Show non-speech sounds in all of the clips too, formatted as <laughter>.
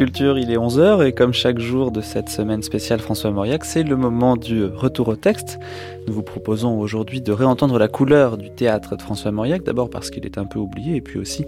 Il est 11h et comme chaque jour de cette semaine spéciale François Mauriac, c'est le moment du retour au texte. Nous vous proposons aujourd'hui de réentendre la couleur du théâtre de François Mauriac, d'abord parce qu'il est un peu oublié et puis aussi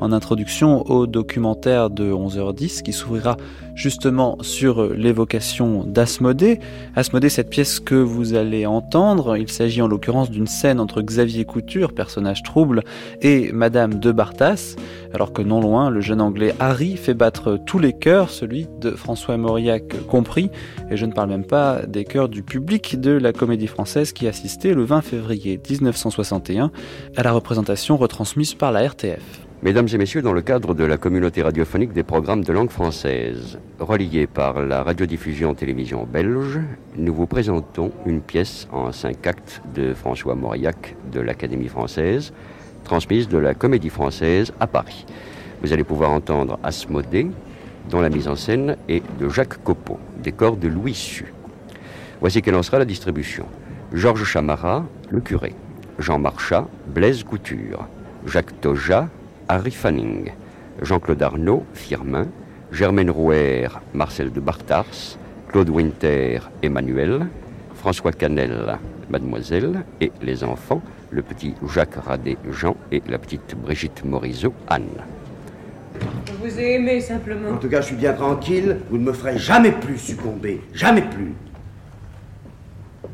en introduction au documentaire de 11h10 qui s'ouvrira justement sur l'évocation d'Asmodée. Asmodée, cette pièce que vous allez entendre, il s'agit en l'occurrence d'une scène entre Xavier Couture, personnage trouble, et Madame de Bartas, alors que non loin, le jeune anglais Harry fait battre tous les cœurs, celui de François Mauriac compris, et je ne parle même pas des cœurs du public de la comédie française qui assistait le 20 février 1961 à la représentation retransmise par la RTF. Mesdames et messieurs, dans le cadre de la communauté radiophonique des programmes de langue française, reliés par la radiodiffusion télévision belge, nous vous présentons une pièce en cinq actes de François Mauriac de l'Académie française, transmise de la Comédie française à Paris. Vous allez pouvoir entendre Asmodée, dont la mise en scène est de Jacques Copeau, décor de Louis Su. Voici quelle en sera la distribution. Georges Chamara, le curé. Jean Marchat, Blaise Couture. Jacques Toja, Harry Fanning, Jean-Claude Arnaud, Firmin, Germaine Rouer, Marcel de Bartars, Claude Winter, Emmanuel, François Canel, Mademoiselle, et les enfants, le petit Jacques Radet, Jean, et la petite Brigitte Morisot, Anne. Je vous ai aimé simplement. En tout cas, je suis bien tranquille. Vous ne me ferez jamais plus succomber. Jamais plus.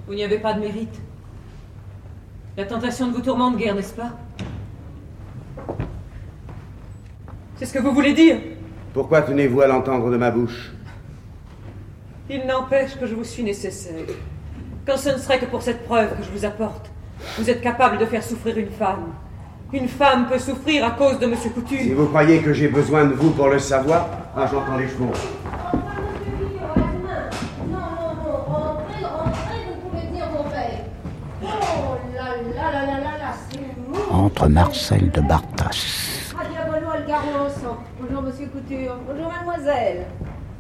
Vous n'y avez pas de mérite. La tentation de vous tourmente guère, n'est-ce pas? C'est ce que vous voulez dire? Pourquoi tenez-vous à l'entendre de ma bouche? Il n'empêche que je vous suis nécessaire. Quand ce ne serait que pour cette preuve que je vous apporte, vous êtes capable de faire souffrir une femme. Une femme peut souffrir à cause de Monsieur Couture. Si vous croyez que j'ai besoin de vous pour le savoir, ah, j'entends les chevaux. Non, non, non, rentrez, rentrez, vous pouvez dire vos pères. Oh là là là là là là, c'est mou. entre Marcel de Bartas. Ah. Bonjour, monsieur Couture. Bonjour, mademoiselle.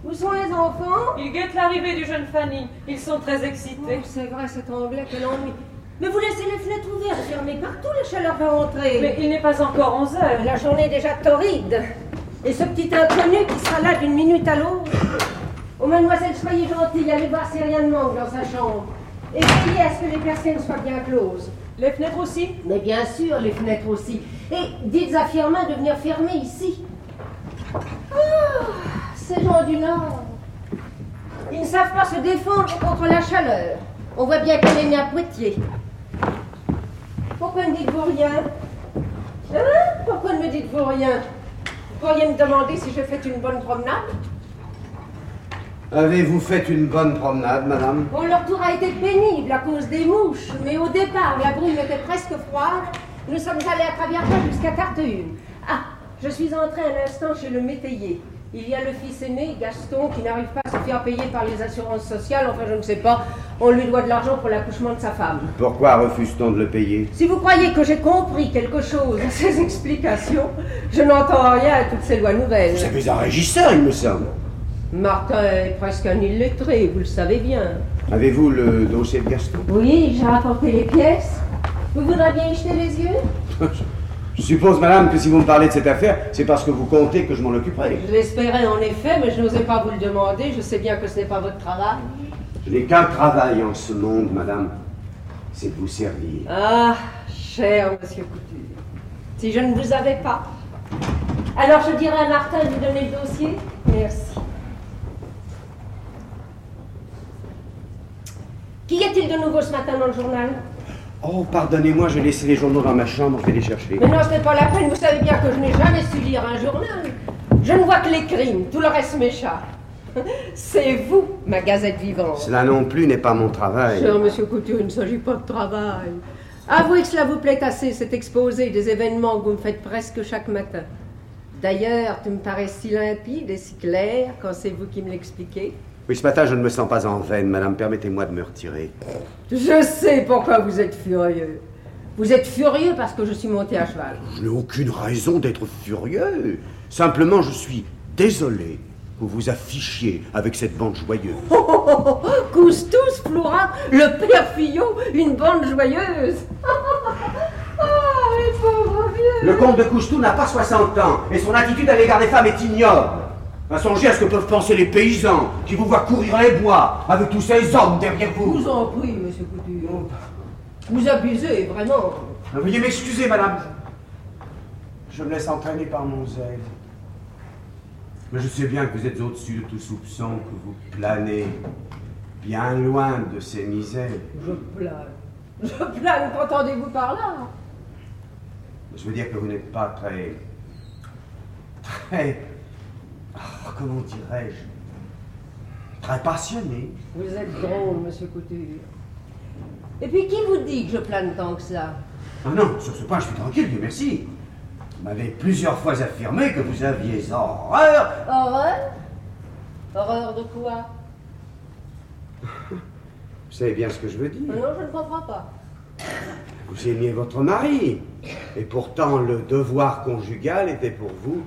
Où sont les enfants? Ils guettent l'arrivée du jeune Fanny. Ils sont très excités. Oh, C'est vrai, cet anglais, quel ennui. Mais vous laissez les fenêtres ouvertes, fermées partout, la chaleur va entrer. Mais il n'est pas encore 11 heures. La journée est déjà torride. Et ce petit inconnu qui sera là d'une minute à l'autre. Oh, mademoiselle, soyez gentille, allez voir a rien de manque dans sa chambre. Et veillez à ce que les persiennes soient bien closes. Les fenêtres aussi Mais bien sûr, les fenêtres aussi. Et dites à Firmin de venir fermer ici. Ah, ces gens du Nord. Ils ne savent pas se défendre contre la chaleur. On voit bien qu'elle est née à Poitiers. Pourquoi ne dites-vous rien Hein Pourquoi ne me dites-vous rien Vous pourriez me demander si j'ai fait une bonne promenade Avez-vous fait une bonne promenade, madame Bon, leur tour a été pénible à cause des mouches, mais au départ, la brume était presque froide. Nous sommes allés à travers jusqu'à Cartehune. Ah, je suis entrée un instant chez le métayer. Il y a le fils aîné, Gaston, qui n'arrive pas à se faire payer par les assurances sociales. Enfin, je ne sais pas. On lui doit de l'argent pour l'accouchement de sa femme. Pourquoi refuse-t-on de le payer? Si vous croyez que j'ai compris quelque chose à ces explications, je n'entends rien à toutes ces lois nouvelles. Vous avez un régisseur, il me semble. Martin est presque un illettré, vous le savez bien. Avez-vous le dossier de Gaston? Oui, j'ai rapporté les pièces. Vous voudrez bien y jeter les yeux? <laughs> Je suppose, madame, que si vous me parlez de cette affaire, c'est parce que vous comptez que je m'en occuperai. Je l'espérais en effet, mais je n'osais pas vous le demander. Je sais bien que ce n'est pas votre travail. Je n'ai qu'un travail en ce monde, madame. C'est de vous servir. Ah, cher monsieur Couture, si je ne vous avais pas. Alors je dirais à Martin de vous donner le dossier Merci. Qu'y a-t-il de nouveau ce matin dans le journal? Oh, pardonnez-moi, j'ai laissé les journaux dans ma chambre, je vais les chercher. Mais non, ce n'est pas la peine. Vous savez bien que je n'ai jamais su lire un journal. Je ne vois que les crimes. Tout le reste m'échappe. <laughs> C'est vous, ma gazette vivante. Cela non plus n'est pas mon travail. Cher monsieur Couture, il ne s'agit pas de travail. Avouez que cela vous plaît assez, cet exposé des événements que vous me faites presque chaque matin. D'ailleurs, tu me parais si limpide et si clair quand c'est vous qui me l'expliquez. Oui, ce matin, je ne me sens pas en veine, madame. Permettez-moi de me retirer. Je sais pourquoi vous êtes furieux. Vous êtes furieux parce que je suis monté à cheval. Je n'ai aucune raison d'être furieux. Simplement, je suis désolé que vous vous affichiez avec cette bande joyeuse. Oh, oh, oh, oh. Coustos, Flora, le père Fillon, une bande joyeuse. <laughs> Ah, les pauvres vieux. Le comte de Coustou n'a pas 60 ans et son attitude à l'égard des femmes est ignoble. À songer à ce que peuvent penser les paysans qui vous voient courir les bois avec tous ces hommes derrière vous. Vous en prie, monsieur Couture. Vous abusez, vraiment. Veuillez m'excuser, madame. Je me laisse entraîner par mon zèle. Mais je sais bien que vous êtes au-dessus de tout soupçon, que vous planez bien loin de ces misères. Je plane. Je plane, qu'entendez-vous par là? Je veux dire que vous n'êtes pas très. très. Ah, comment dirais-je? Très passionné. Vous êtes drôle, monsieur Couture. Et puis qui vous dit que je plane tant que ça? Ah non, sur ce point, je suis tranquille, Dieu merci. Vous m'avez plusieurs fois affirmé que vous aviez horreur. Horreur? Horreur de quoi? Vous savez bien ce que je veux dire. Non, je ne comprends pas. Vous aimiez votre mari. Et pourtant, le devoir conjugal était pour vous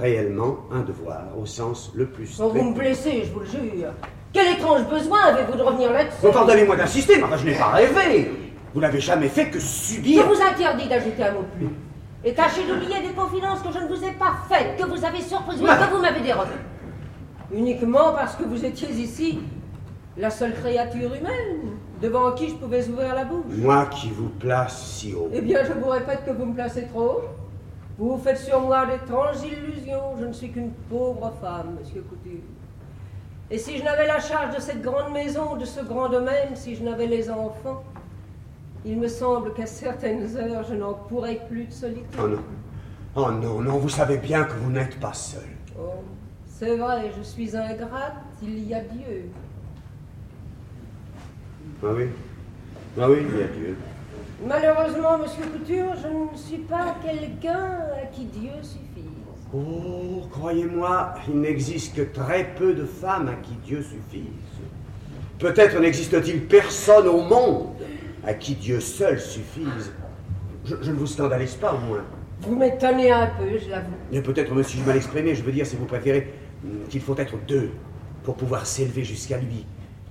réellement un devoir, au sens le plus Oh, strict. vous me blessez, je vous le jure. Quel étrange besoin avez-vous de revenir là-dessus Bon, pardonnez-moi d'insister, mais je n'ai pas rêvé. Vous n'avez jamais fait que Je subir. vous interdis d'ajouter un mot plus. Et tâchez d'oublier des confidences que je ne vous ai pas faites, que vous avez surprises, mais que vous m'avez dérobées. Uniquement parce que vous étiez ici, la seule créature humaine, devant qui je pouvais ouvrir la bouche. Moi qui vous place si haut. Eh bien, je vous répète que vous me placez trop haut. Vous faites sur moi d'étranges illusions. Je ne suis qu'une pauvre femme, monsieur Couture. Et si je n'avais la charge de cette grande maison, de ce grand domaine, si je n'avais les enfants, il me semble qu'à certaines heures, je n'en pourrais plus de solitude. Oh non. Oh non, non, vous savez bien que vous n'êtes pas seul. Oh, c'est vrai, je suis ingrate, il y a Dieu. Ah oui Ah oui, il y a Dieu. Malheureusement, monsieur Couture, je ne suis pas quelqu'un à qui Dieu suffise. Oh, croyez-moi, il n'existe que très peu de femmes à qui Dieu suffise. Peut-être n'existe-t-il personne au monde à qui Dieu seul suffise. Je, je ne vous scandalise pas, au moins. Vous m'étonnez un peu, je l'avoue. Mais peut-être me suis-je mal exprimé, je veux dire, si vous préférez, qu'il faut être deux pour pouvoir s'élever jusqu'à lui.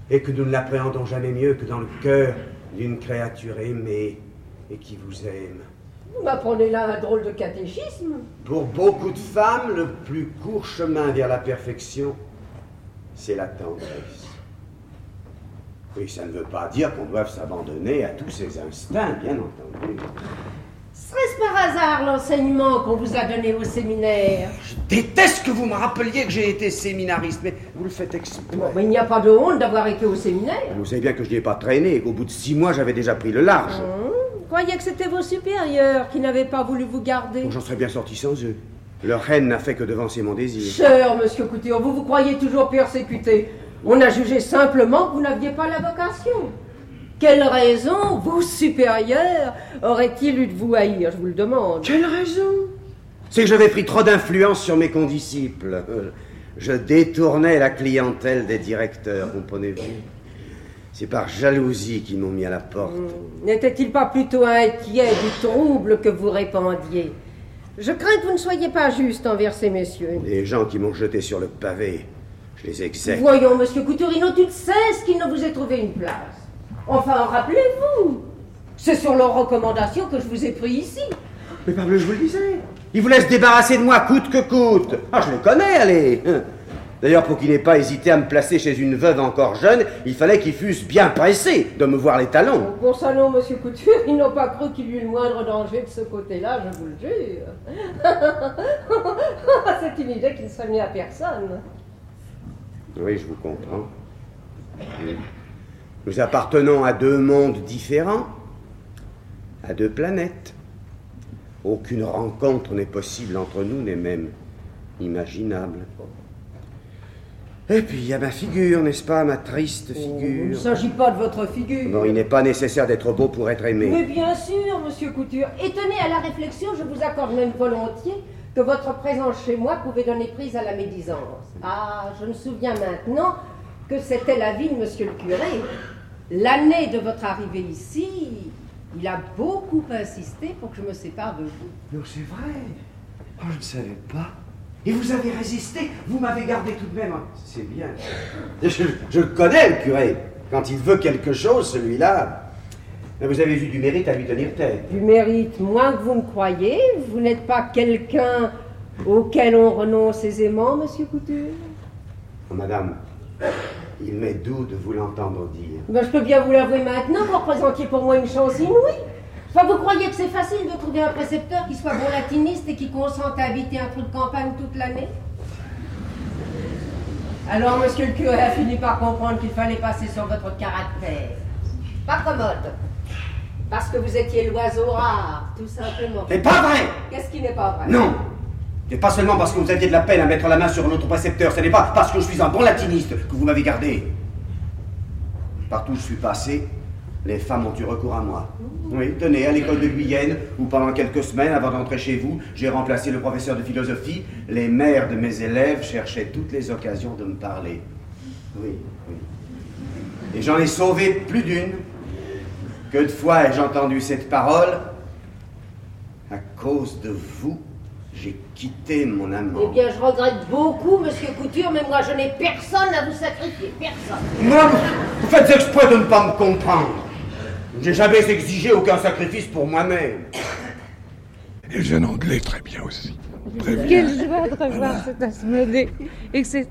Et que nous ne l'appréhendons jamais mieux que dans le cœur d'une créature aimée et qui vous aime. Vous m'apprenez là un drôle de catéchisme. Pour beaucoup de femmes, le plus court chemin vers la perfection, c'est la tendresse. Oui, ça ne veut pas dire qu'on doive s'abandonner à tous ses instincts, bien entendu. Serait-ce par hasard l'enseignement qu'on vous a donné au séminaire Je déteste que vous me rappeliez que j'ai été séminariste, mais vous le faites exprès. Bon, mais il n'y a pas de honte d'avoir été au séminaire. Vous savez bien que je n'y ai pas traîné qu'au bout de six mois, j'avais déjà pris le large. Hum, Croyez que c'était vos supérieurs qui n'avaient pas voulu vous garder? J'en serais bien sorti sans eux. Leur haine n'a fait que devancer mon désir. Cher monsieur Couture, vous vous croyez toujours persécuté. On a jugé simplement que vous n'aviez pas la vocation. Quelle raison, vous supérieurs, aurait-il eu de vous haïr, je vous le demande Quelle raison? C'est que j'avais pris trop d'influence sur mes condisciples. Je détournais la clientèle des directeurs, comprenez-vous? C'est par jalousie qu'ils m'ont mis à la porte. N'était-il pas plutôt inquiet du trouble que vous répandiez? Je crains que vous ne soyez pas juste envers ces messieurs. Les gens qui m'ont jeté sur le pavé, je les exècre. Voyons, monsieur Couturino, tu sais qu'il ne vous ait trouvé une place. Enfin, rappelez-vous, c'est sur leur recommandation que je vous ai pris ici. Mais parbleu, je vous le disais. Ils vous laissent débarrasser de moi coûte que coûte. Ah, je les connais, allez. D'ailleurs, pour qu'ils n'aient pas hésité à me placer chez une veuve encore jeune, il fallait qu'ils fussent bien pressés de me voir les talons. Pour ça, non, monsieur Couture, ils n'ont pas cru qu'il y eût le moindre danger de ce côté-là, je vous le jure. <laughs> c'est une idée qui ne serait à personne. Oui, je vous comprends. Nous appartenons à deux mondes différents, à deux planètes. Aucune rencontre n'est possible entre nous, n'est même imaginable. Et puis il y a ma figure, n'est-ce pas, ma triste Oh, Il figure. ne s'agit pas de votre figure. Non, il n'est pas nécessaire d'être beau pour être aimé. Mais bien sûr, monsieur Couture. Et tenez, à la réflexion, je vous accorde même volontiers que votre présence chez moi pouvait donner prise à la médisance. Ah, je me souviens maintenant que c'était l'avis de monsieur le curé. L'année de votre arrivée ici, il a beaucoup insisté pour que je me sépare de vous. Non, c'est vrai. Oh, je ne savais pas. Et vous avez résisté. Vous m'avez gardé tout de même. C'est bien. Je, connais, le curé. Quand il veut quelque chose, celui-là. Mais vous avez eu du mérite à lui tenir tête. Du mérite moins que vous ne croyez. Vous n'êtes pas quelqu'un auquel on renonce aisément, monsieur Couture? Oh, madame, il m'est doux de vous l'entendre dire. Ben, je peux bien vous l'avouer maintenant, vous représentiez pour moi une chance inouïe. Enfin, vous croyez que c'est facile de trouver un précepteur qui soit bon latiniste et qui consente à habiter un trou de campagne toute l'année? Alors, monsieur le curé a fini par comprendre qu'il fallait passer sur votre caractère. Pas commode. Parce que vous étiez l'oiseau rare, tout simplement. C'est pas vrai Qu'est-ce qui n'est pas vrai? Non Et pas seulement parce que vous aviez de la peine à mettre la main sur notre précepteur, ce n'est pas parce que je suis un bon latiniste que vous m'avez gardé. Partout où je suis passé, les femmes ont eu recours à moi. Oui, tenez, à l'école de Guyenne, où pendant quelques semaines, avant d'entrer chez vous, j'ai remplacé le professeur de philosophie, les mères de mes élèves cherchaient toutes les occasions de me parler. Oui, oui. Et j'en ai sauvé plus d'une. Que de fois ai-je entendu cette parole? À cause de vous, j'ai quitté mon amant. Eh bien, je regrette beaucoup, monsieur Couture, mais moi, je n'ai personne à vous sacrifier. Personne. Non, vous faites exprès de ne pas me comprendre. J'ai jamais exigé aucun sacrifice pour moi-même. Et le jeune anglais très bien aussi. Très bien. Quelle joie de revoir cet Asmodée. Et que c'est.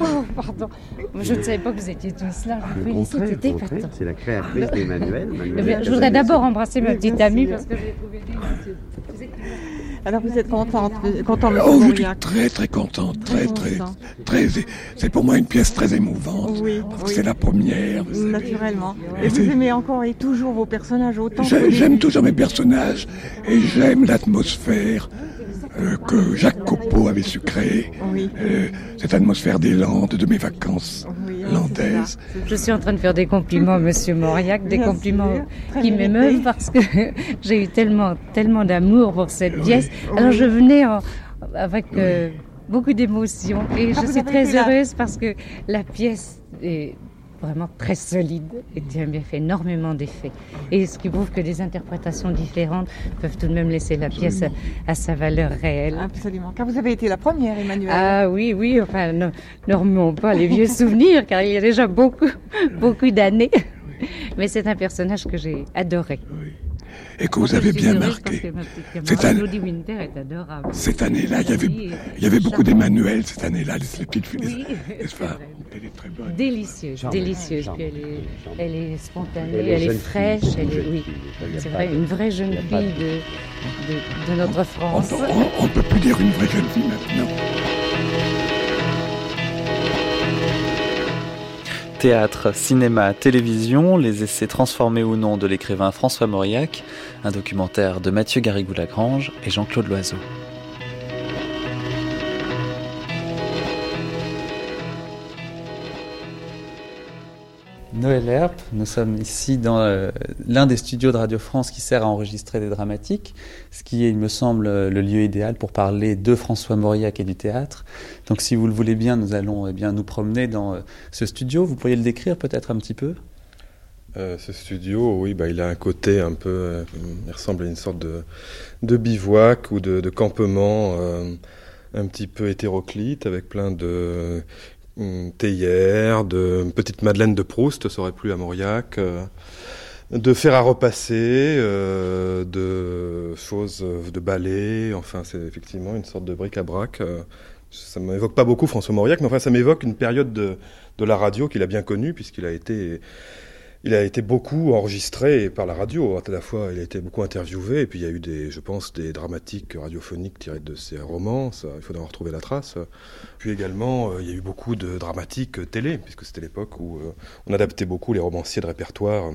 Oh, pardon. Je ne savais pas que vous étiez tous là. Je vous félicite, c'était c'est la créatrice d'Emmanuel. Eh Je voudrais d'abord embrasser ma petite amie parce que j'ai trouvé délicieux. Alors vous êtes contente, content, monsieur Oh, je suis très très contente, très très, très. C'est pour moi une pièce très émouvante. Oui, parce que c'est la première. vous savez. Naturellement. Et Et vous aimez encore et toujours vos personnages autant J'aime toujours mes personnages et j'aime l'atmosphère euh, que Jacques Copeau avait su créer. Oui. Euh, cette atmosphère des Landes, de mes vacances Oui, landaises. Je suis en train de faire des compliments à Monsieur Mauriac, des compliments qui m'émeuvent parce que <laughs> j'ai eu tellement, tellement d'amour pour cette Oui. pièce. Alors je venais en- avec euh, beaucoup d'émotion et Ah, je suis très heureuse parce que la pièce est vraiment très solide et tient bien fait énormément d'effets. Et ce qui prouve que des interprétations différentes peuvent tout de même laisser la pièce à, à sa valeur réelle. Absolument. Car vous avez été la première, Emmanuel. Ah oui, oui, enfin, ne, ne remuons pas les vieux <laughs> souvenirs, car il y a déjà beaucoup, <laughs> beaucoup d'années. Mais c'est un personnage que j'ai adoré. Et que vous avez bien marqué. Cette année-. Cette année-là, il y avait, Oui, il y avait beaucoup d'Emmanuel cette année-là, les, petites filles. Elle est très bonne. Délicieuse, délicieuse. elle est, spontanée, Elle est elle est jeune fraîche, elle est, oui. C'est vrai, une vraie jeune fille de- de, de, de notre On France. ne peut plus dire une vraie jeune fille maintenant. Théâtre, cinéma, télévision, les essais transformés ou non de l'écrivain François Mauriac, un documentaire de Mathieu Garrigou-Lagrange et Jean-Claude Loiseau. Noël Herp, nous sommes ici dans euh, l'un des studios de Radio France qui sert à enregistrer des dramatiques, ce qui est, il me semble, euh, le lieu idéal pour parler de François Mauriac et du théâtre. Donc si vous le voulez bien, nous allons eh bien, nous promener dans euh, ce studio. Vous pourriez le décrire peut-être un petit peu? Ce studio, oui, bah, il a un côté un peu. il ressemble à une sorte de, bivouac ou de, campement un petit peu hétéroclite avec plein de théières, de petites madeleines de Proust, ça aurait plu à Mauriac, euh, de fer à repasser, euh, de choses euh, de ballet, enfin, c'est effectivement une sorte de bric-à-brac. ça m'évoque pas beaucoup François Mauriac, mais enfin, ça m'évoque une période de, de la radio qu'il a bien connue, puisqu'il a été il a été beaucoup enregistré par la radio. À la fois, il a été beaucoup interviewé, et puis il y a eu des, je pense, des dramatiques radiophoniques tirés de ses romans. Il faut en retrouver la trace. Puis également, euh, il y a eu beaucoup de dramatiques télé, puisque c'était l'époque où euh, on adaptait beaucoup les romanciers de répertoire.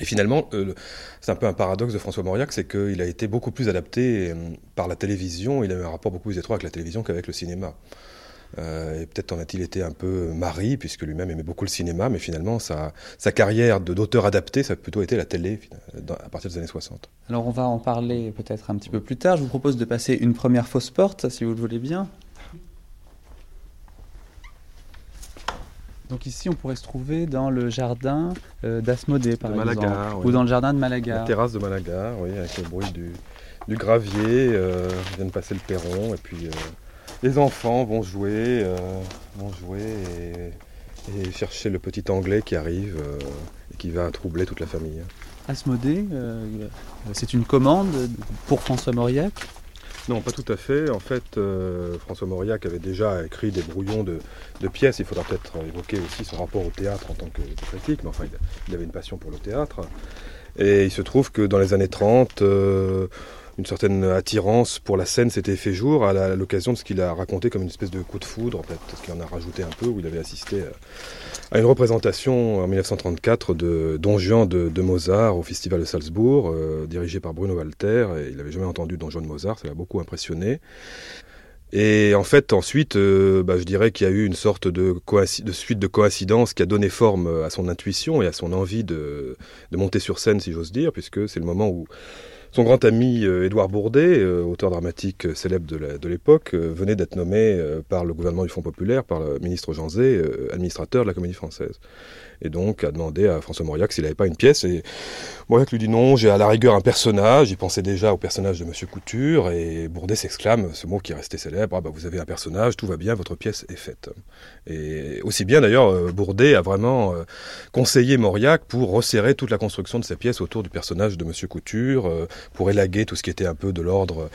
Et finalement, euh, c'est un peu un paradoxe de François Mauriac, c'est qu'il a été beaucoup plus adapté par la télévision. Il a eu un rapport beaucoup plus étroit avec la télévision qu'avec le cinéma. Euh, et peut-être en a-t-il été un peu mari, puisque lui-même aimait beaucoup le cinéma, mais finalement, sa, sa carrière d'auteur adapté, ça a plutôt été la télé à partir des années 60. Alors on va en parler peut-être un petit peu plus tard. Je vous propose de passer une première fausse porte, si vous le voulez bien. Donc ici, on pourrait se trouver dans le jardin euh, d'Asmodée, par exemple, ou dans le jardin de Malaga. La terrasse de Malaga, oui, avec le bruit du, du gravier. Euh, on vient de passer le perron, et puis euh, les enfants vont jouer, euh, vont jouer et, et, chercher le petit anglais qui arrive et qui va troubler toute la famille. Asmodée, c'est une commande pour François Mauriac? Non, pas tout à fait. En fait, euh, François Mauriac avait déjà écrit des brouillons de, de pièces. Il faudra peut-être évoquer aussi son rapport au théâtre en tant que, que critique, mais enfin, il, il, avait une passion pour le théâtre. Et il se trouve que dans les années 30, euh, une certaine attirance pour la scène s'était fait jour à l'occasion de ce qu'il a raconté comme une espèce de coup de foudre, en fait, ce qu'il en a rajouté un peu, où il avait assisté à une représentation en 1934 de Don Juan de, Mozart au Festival de Salzbourg, euh, dirigé par Bruno Walter, et il n'avait jamais entendu Don Juan de Mozart, ça l'a beaucoup impressionné. Et en fait, ensuite, euh, bah, je dirais qu'il y a eu une sorte de, suite de coïncidences qui a donné forme à son intuition et à son envie de, de monter sur scène, si j'ose dire, puisque c'est le moment où son grand ami euh, Édouard Bourdet, euh, auteur dramatique euh, célèbre de l'époque, venait d'être nommé par le gouvernement du Front Populaire, par le ministre Jean administrateur de la Comédie Française. Et donc a demandé à François Mauriac s'il n'avait pas une pièce. Et Mauriac lui dit non, j'ai à la rigueur un personnage. Il pensait déjà au personnage de Monsieur Couture. Et Bourdet s'exclame, ce mot qui est resté célèbre, ah bah, vous avez un personnage, tout va bien, votre pièce est faite. Et aussi bien d'ailleurs, Bourdet a vraiment conseillé Mauriac pour resserrer toute la construction de sa pièce autour du personnage de Monsieur Couture, pour élaguer tout ce qui était un peu de l'ordre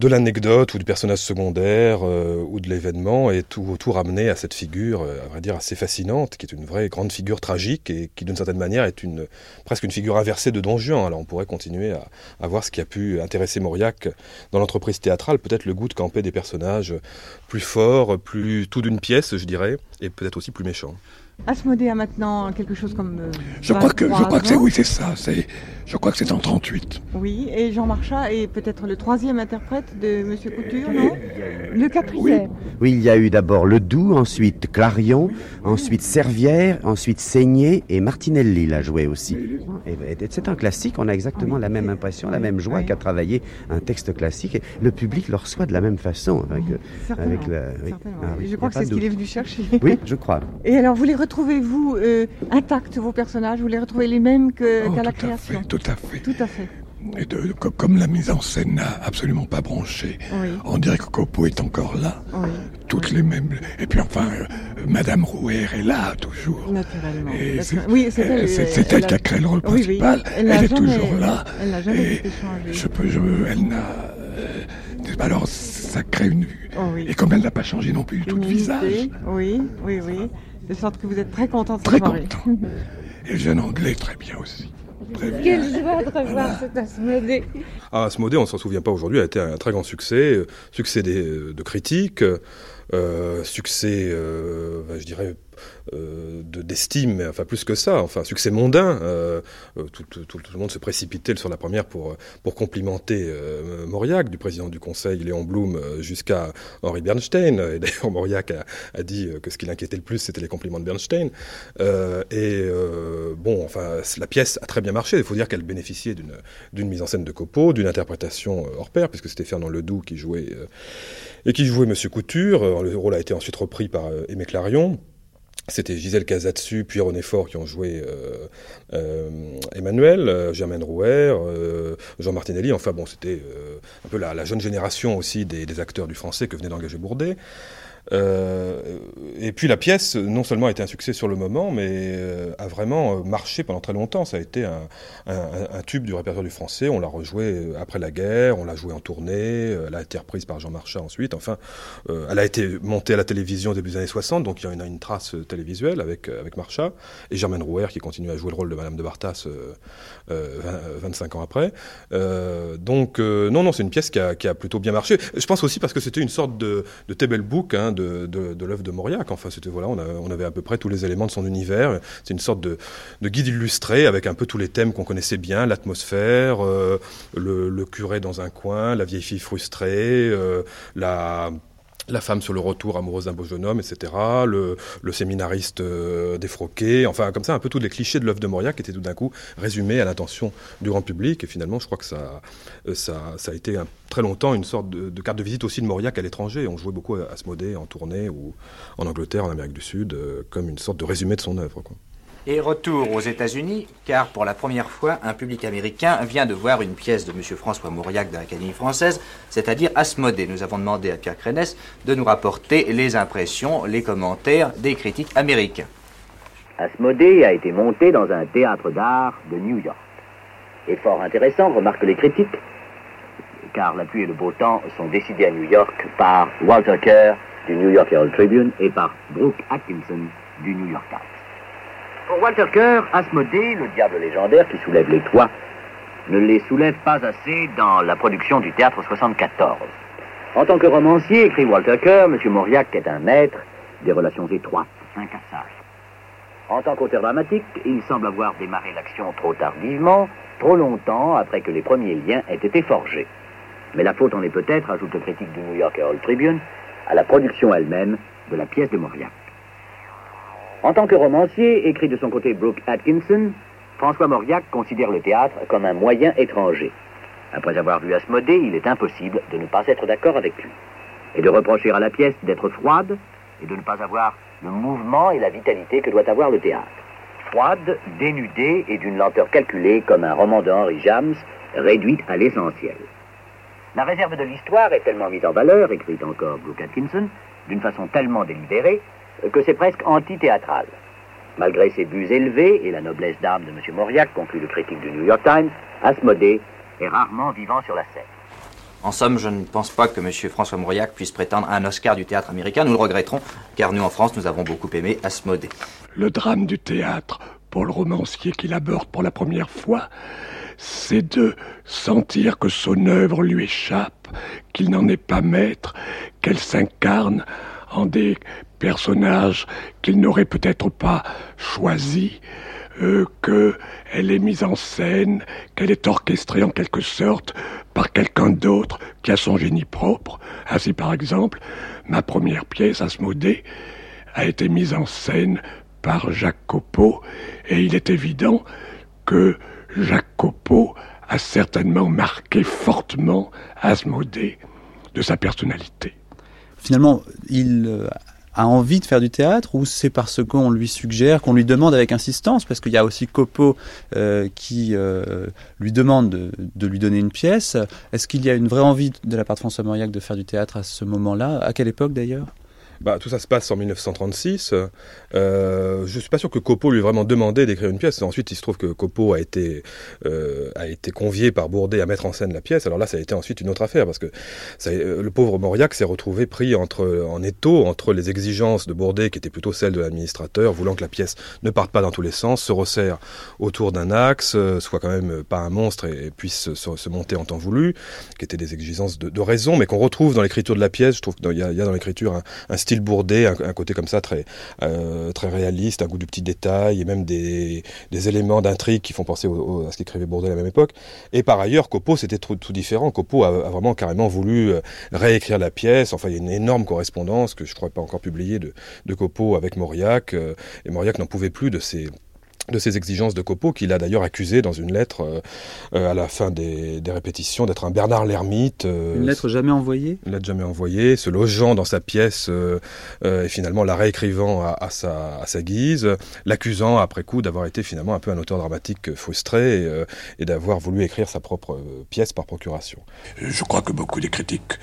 de l'anecdote ou du personnage secondaire euh, ou de l'événement et tout, tout ramener à cette figure, euh, à vrai dire, assez fascinante, qui est une vraie grande figure tragique et qui, d'une certaine manière, est une, presque une figure inversée de Don Juan. Alors on pourrait continuer à, à voir ce qui a pu intéresser Mauriac dans l'entreprise théâtrale, peut-être le goût de camper des personnages plus forts, plus tout d'une pièce, je dirais, et peut-être aussi plus méchants. Asmodée a maintenant quelque chose comme. Euh, je crois que, je crois que c'est oui, c'est ça. C'est, je crois que c'est en 38. Oui, et Jean Marchat est peut-être le troisième interprète de Monsieur Couture, non? Le quatrième. Oui. oui, il y a eu d'abord Le Doux, ensuite Clarion, ensuite Servière, ensuite Seigné et Martinelli l'a joué aussi. Et, et c'est un classique. On a exactement oui. la même impression, la même joie oui. qu'à travailler un texte classique. Et le public le reçoit de la même façon. Avec, avec la, oui. Ah, je crois que c'est ce qu'il est venu chercher. Oui, je crois. Et alors, vous les retrouvez-vous euh, intacts, vos personnages? Vous les retrouvez les mêmes qu'à oh, qu la création fait, Tout à fait. Tout à fait. Et de, comme la mise en scène n'a absolument pas branché, oui. on dirait que Copo est encore là. Oui. Toutes oui. les mêmes. Et puis enfin, euh, Madame Rouer est là toujours. Naturellement. C'est oui, c'est elle, elle, elle, qui a créé le rôle principal. Elle, elle est jamais, toujours là. Elle n'a jamais été changée. Je peux, je, elle n'a. Euh, alors ça crée une. Oh. Et comme elle n'a pas changé non plus du tout de visage. Oui, oui, oui. De sorte que vous êtes très content de Très soirée. content. <laughs> Et le jeune anglais très bien aussi. Très bien. Quelle joie de revoir cet Asmodée. Ah, Asmodée, on ne s'en souvient pas aujourd'hui, a été un très grand succès, euh, succès des, de critiques, euh, succès, euh, je dirais, euh, d'estime, mais enfin plus que ça, enfin succès mondain. Euh, tout, le monde se précipitait sur la première pour, pour complimenter euh, Mauriac, du président du Conseil Léon Blum jusqu'à Henri Bernstein. Et d'ailleurs Mauriac a, a, dit que ce qui l'inquiétait le plus, c'était les compliments de Bernstein. et bon, enfin la pièce a très bien marché. Il faut dire qu'elle bénéficiait d'une mise en scène de Copeau, d'une interprétation hors pair, puisque c'était Fernand Ledoux qui jouait et qui jouait Monsieur Couture. Le rôle a été ensuite repris par Aimé Clarion. C'était Gisèle Casatsu, puis René Fort qui ont joué euh, euh, Emmanuel, euh, Germaine Rouer, euh, Jean Martinelli. Enfin bon, c'était un peu la, la, jeune génération aussi des, des, acteurs du français que venait d'engager Bourdet. Euh, et puis la pièce, non seulement a été un succès sur le moment, mais euh, a vraiment marché pendant très longtemps. Ça a été un, tube du répertoire du français. On l'a rejoué après la guerre, on l'a joué en tournée, elle a été reprise par Jean Marchand ensuite. Enfin, euh, elle a été montée à la télévision début des années 60, donc il y a une, trace télévisuelle avec, avec Marchand. Et Germaine Rouer qui continue à jouer le rôle de Madame de Bartas 20, 25 ans après. donc non, non, c'est une pièce qui a, qui a, plutôt bien marché. Je pense aussi parce que c'était une sorte de, de table book, hein, de, de, l'œuvre de Mauriac. Enfin, c'était voilà, on, on, avait à peu près tous les éléments de son univers. C'est une sorte de, de, guide illustré avec un peu tous les thèmes qu'on connaissait bien l'atmosphère, euh, le, le, curé dans un coin, la vieille fille frustrée, euh, la la femme sur le retour amoureuse d'un beau jeune homme, etc. Le, séminariste euh, défroqué, enfin comme ça, un peu tous les clichés de l'œuvre de Mauriac qui étaient tout d'un coup résumés à l'attention du grand public. Et finalement, je crois que ça, euh, a été très longtemps une sorte de, carte de visite aussi de Mauriac à l'étranger. On jouait beaucoup à Asmodée en tournée ou en Angleterre, en Amérique du Sud, euh, comme une sorte de résumé de son œuvre. Et retour aux États-Unis, car pour la première fois, un public américain vient de voir une pièce de M. François Mauriac de l'Académie française, c'est-à-dire Asmodée. Nous avons demandé à Pierre Crénès de nous rapporter les impressions, les commentaires des critiques américains. Asmodée a été monté dans un théâtre d'art de New York. Et fort intéressant, remarquent les critiques, car la pluie et le beau temps sont décidés à New York par Walter Kerr du New York Herald Tribune et par Brooke Atkinson du New York Times. Pour Walter Kerr, Asmodée, le diable légendaire qui soulève les toits, ne les soulève pas assez dans la production du théâtre 74. En tant que romancier, écrit Walter Kerr, M. Mauriac est un maître des relations étroites, incassable. En tant qu'auteur dramatique, il semble avoir démarré l'action trop tardivement, trop longtemps après que les premiers liens aient été forgés. Mais la faute en est peut-être, ajoute le critique du New York Herald Tribune, à la production elle-même de la pièce de Mauriac. En tant que romancier, écrit de son côté Brooke Atkinson, François Mauriac considère le théâtre comme un moyen étranger. Après avoir vu Asmodée, il est impossible de ne pas être d'accord avec lui. Et de reprocher à la pièce d'être froide et de ne pas avoir le mouvement et la vitalité que doit avoir le théâtre. Froide, dénudée et d'une lenteur calculée comme un roman de Henry James, réduite à l'essentiel. La réserve de l'histoire est tellement mise en valeur, écrit encore Brooke Atkinson, d'une façon tellement délibérée, que c'est presque anti-théâtral. Malgré ses buts élevés et la noblesse d'âme de M. Mauriac, conclut le critique du New York Times, Asmodée est rarement vivant sur la scène. En somme, je ne pense pas que M. François Mauriac puisse prétendre à un Oscar du théâtre américain. Nous le regretterons, car nous, en France, nous avons beaucoup aimé Asmodée. Le drame du théâtre, pour le romancier qui l'aborde pour la première fois, c'est de sentir que son œuvre lui échappe, qu'il n'en est pas maître, qu'elle s'incarne en des personnage qu'il n'aurait peut-être pas choisi, euh, qu'elle est mise en scène, qu'elle est orchestrée en quelque sorte par quelqu'un d'autre qui a son génie propre. Ainsi, par exemple, ma première pièce, Asmodée, a été mise en scène par Jacques Copeau, et il est évident que Jacques Copeau a certainement marqué fortement Asmodée de sa personnalité. Finalement, il euh, a envie de faire du théâtre ou c'est parce qu'on lui suggère, qu'on lui demande avec insistance? Parce qu'il y a aussi Copo euh, qui euh, lui demande de, lui donner une pièce. Est-ce qu'il y a une vraie envie de la part de François Mauriac de faire du théâtre à ce moment-là? À quelle époque d'ailleurs? Bah, tout ça se passe en 1936. Euh, je suis pas sûr que Copo lui ait vraiment demandé d'écrire une pièce. Ensuite, il se trouve que Copo a été euh, a été convié par Bourdet à mettre en scène la pièce. Alors là, ça a été ensuite une autre affaire parce que euh, le pauvre Mauriac s'est retrouvé pris entre en étau entre les exigences de Bourdet qui étaient plutôt celles de l'administrateur, voulant que la pièce ne parte pas dans tous les sens, se resserre autour d'un axe, euh, soit quand même pas un monstre et, puisse se, monter en temps voulu, qui étaient des exigences de, raison, mais qu'on retrouve dans l'écriture de la pièce. Je trouve qu'il y a dans l'écriture un, un style style bourdé, un, côté comme ça très euh, très réaliste, un goût de petits détails et même des, éléments d'intrigue qui font penser à ce qu'écrivait Bourdet à la même époque. Et par ailleurs, Copo c'était tout, différent. Copo a, vraiment carrément voulu euh, réécrire la pièce. Enfin, il y a une énorme correspondance que je ne crois pas encore publiée de, de Copo avec Mauriac. Euh, et Mauriac n'en pouvait plus de ces de ces exigences de Copo, qu'il a d'ailleurs accusé dans une lettre euh, euh, à la fin des, répétitions d'être un Bernard l'ermite. Euh, une lettre jamais envoyée? Une lettre jamais envoyée, se logeant dans sa pièce et finalement la réécrivant à, sa, à sa guise, l'accusant après coup d'avoir été finalement un peu un auteur dramatique frustré et d'avoir voulu écrire sa propre pièce par procuration. Je crois que beaucoup des critiques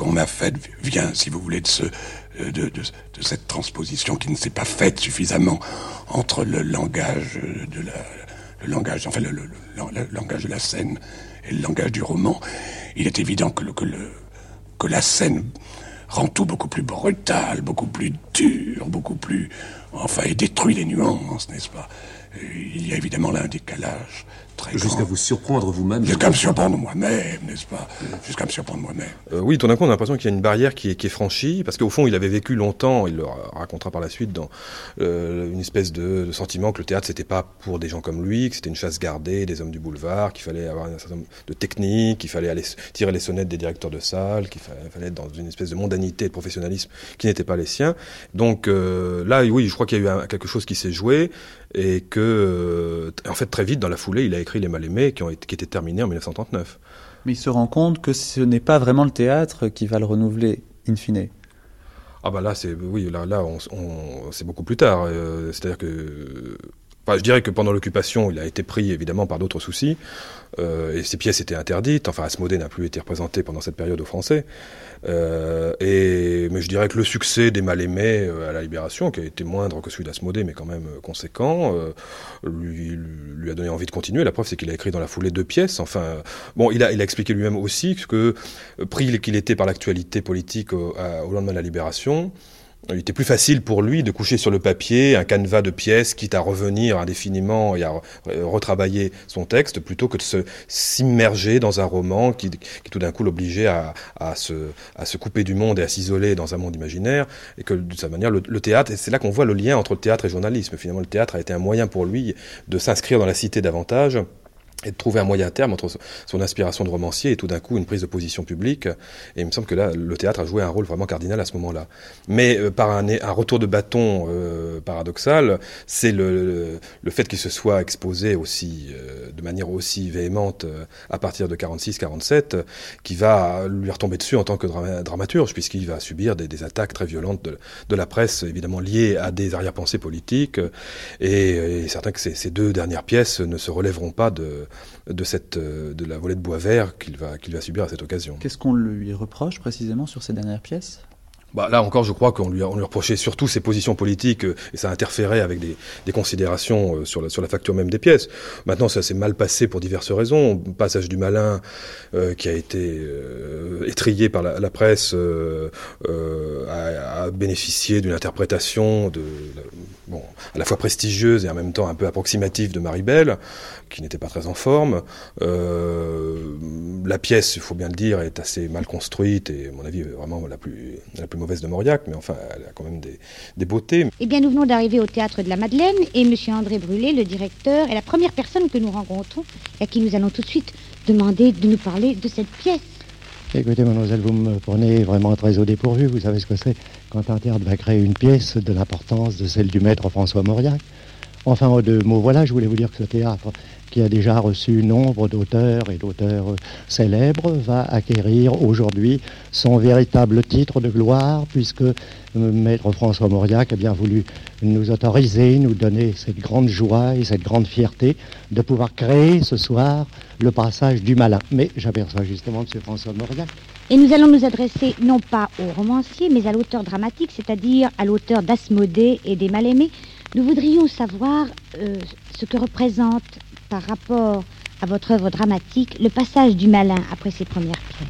qu'on a faites vient, si vous voulez, de ce de, de, cette transposition qui ne s'est pas faite suffisamment entre le langage de la, le langage, enfin le, langage de la scène et le langage du roman. Il est évident que, que, que la scène rend tout beaucoup plus brutal, beaucoup plus dur, beaucoup plus, enfin, et détruit les nuances, n'est-ce pas? Il y a évidemment là un décalage Jusqu'à vous surprendre vous-même. Jusqu'à me surprendre moi-même, n'est-ce pas? Jusqu'à me surprendre moi-même. Euh, oui, tout d'un coup, on a l'impression qu'il y a une barrière qui est, qui est franchie, parce qu'au fond, il avait vécu longtemps, il le racontera par la suite, dans euh, une espèce de, de, sentiment que le théâtre, c'était pas pour des gens comme lui, que c'était une chasse gardée, des hommes du boulevard, qu'il fallait avoir un certain nombre de techniques, qu'il fallait aller tirer les sonnettes des directeurs de salle, qu'il fallait, fallait, être dans une espèce de mondanité et de professionnalisme qui n'était pas les siens. Donc euh, là, oui, je crois qu'il y a eu un, quelque chose qui s'est joué et que, euh, en fait, très vite, dans la foulée, il a écrit Les Mal-Aimés qui, ont été, qui étaient terminés en 1939. Mais il se rend compte que ce n'est pas vraiment le théâtre qui va le renouveler, in fine. Ah bah là, c'est oui, là, là, on, on, c'est beaucoup plus tard. Euh, C'est-à-dire que, enfin, je dirais que pendant l'occupation, il a été pris évidemment par d'autres soucis, euh, et ses pièces étaient interdites. Enfin, Asmodée n'a plus été représenté pendant cette période aux Français. Euh, et, mais je dirais que le succès des Mal-Aimés euh, à la Libération, qui a été moindre que celui d'Asmodée, mais quand même euh, conséquent, euh, lui, lui, a donné envie de continuer. La preuve, c'est qu'il a écrit dans la foulée deux pièces. Enfin, bon, il a, il a expliqué lui-même aussi que, pris qu'il était par l'actualité politique au, au lendemain de la Libération, il était plus facile pour lui de coucher sur le papier un canevas de pièces, quitte à revenir indéfiniment et à retravailler son texte, plutôt que de s'immerger dans un roman qui, qui tout d'un coup l'obligeait à, se, à se couper du monde et à s'isoler dans un monde imaginaire, et que de sa manière, le, théâtre, c'est là qu'on voit le lien entre le théâtre et le journalisme. Finalement, le théâtre a été un moyen pour lui de s'inscrire dans la cité davantage et de trouver un moyen terme entre son inspiration de romancier et tout d'un coup une prise de position publique. Et il me semble que là, le théâtre a joué un rôle vraiment cardinal à ce moment-là. Mais euh, par un, retour de bâton euh, paradoxal, c'est le, fait qu'il se soit exposé aussi, euh, de manière aussi véhémente à partir de 46-47, qui va lui retomber dessus en tant que dra dramaturge, puisqu'il va subir des, attaques très violentes de, de, la presse, évidemment liées à des arrière-pensées politiques. Et, et certain que ces, ces deux dernières pièces ne se relèveront pas de de, cette, de la volée de bois vert qu'il va, qu'il va subir à cette occasion. Qu'est-ce qu'on lui reproche précisément sur ces dernières pièces? Bah, là encore, je crois qu'on lui, on lui reprochait surtout ses positions politiques euh, et ça interférait avec des, des considérations euh, sur, la, sur la facture même des pièces. Maintenant, ça s'est mal passé pour diverses raisons. Passage du malin euh, qui a été euh, étrillé par la, la presse euh, a, a, bénéficié d'une interprétation de, bon, à la fois prestigieuse et en même temps un peu approximative de Marie Belle, qui n'était pas très en forme. la pièce, il faut bien le dire, est assez mal construite et, à mon avis, vraiment la plus, la plus mauvaise de Mauriac, mais enfin, elle a quand même des, des beautés. Eh bien, nous venons d'arriver au théâtre de la Madeleine et M. André Brûlé, le directeur, est la première personne que nous rencontrons et à qui nous allons tout de suite demander de nous parler de cette pièce. Écoutez, mademoiselle, vous me prenez vraiment très au dépourvu. Vous savez ce que c'est quand un théâtre va créer une pièce de l'importance de celle du maître François Mauriac. Enfin, en deux mots, voilà, je voulais vous dire que ce théâtre qui a déjà reçu nombre d'auteurs et d'auteurs célèbres, va acquérir aujourd'hui son véritable titre de gloire, puisque Maître François Mauriac a bien voulu nous autoriser, nous donner cette grande joie et cette grande fierté de pouvoir créer ce soir le passage du malin. Mais j'aperçois justement M. François Mauriac. Et nous allons nous adresser non pas au romancier, mais à l'auteur dramatique, c'est-à-dire à, l'auteur d'Asmodée et des Mal-Aimés. Nous voudrions savoir euh, ce que représente par rapport à votre œuvre dramatique, le passage du malin après ses premières pièces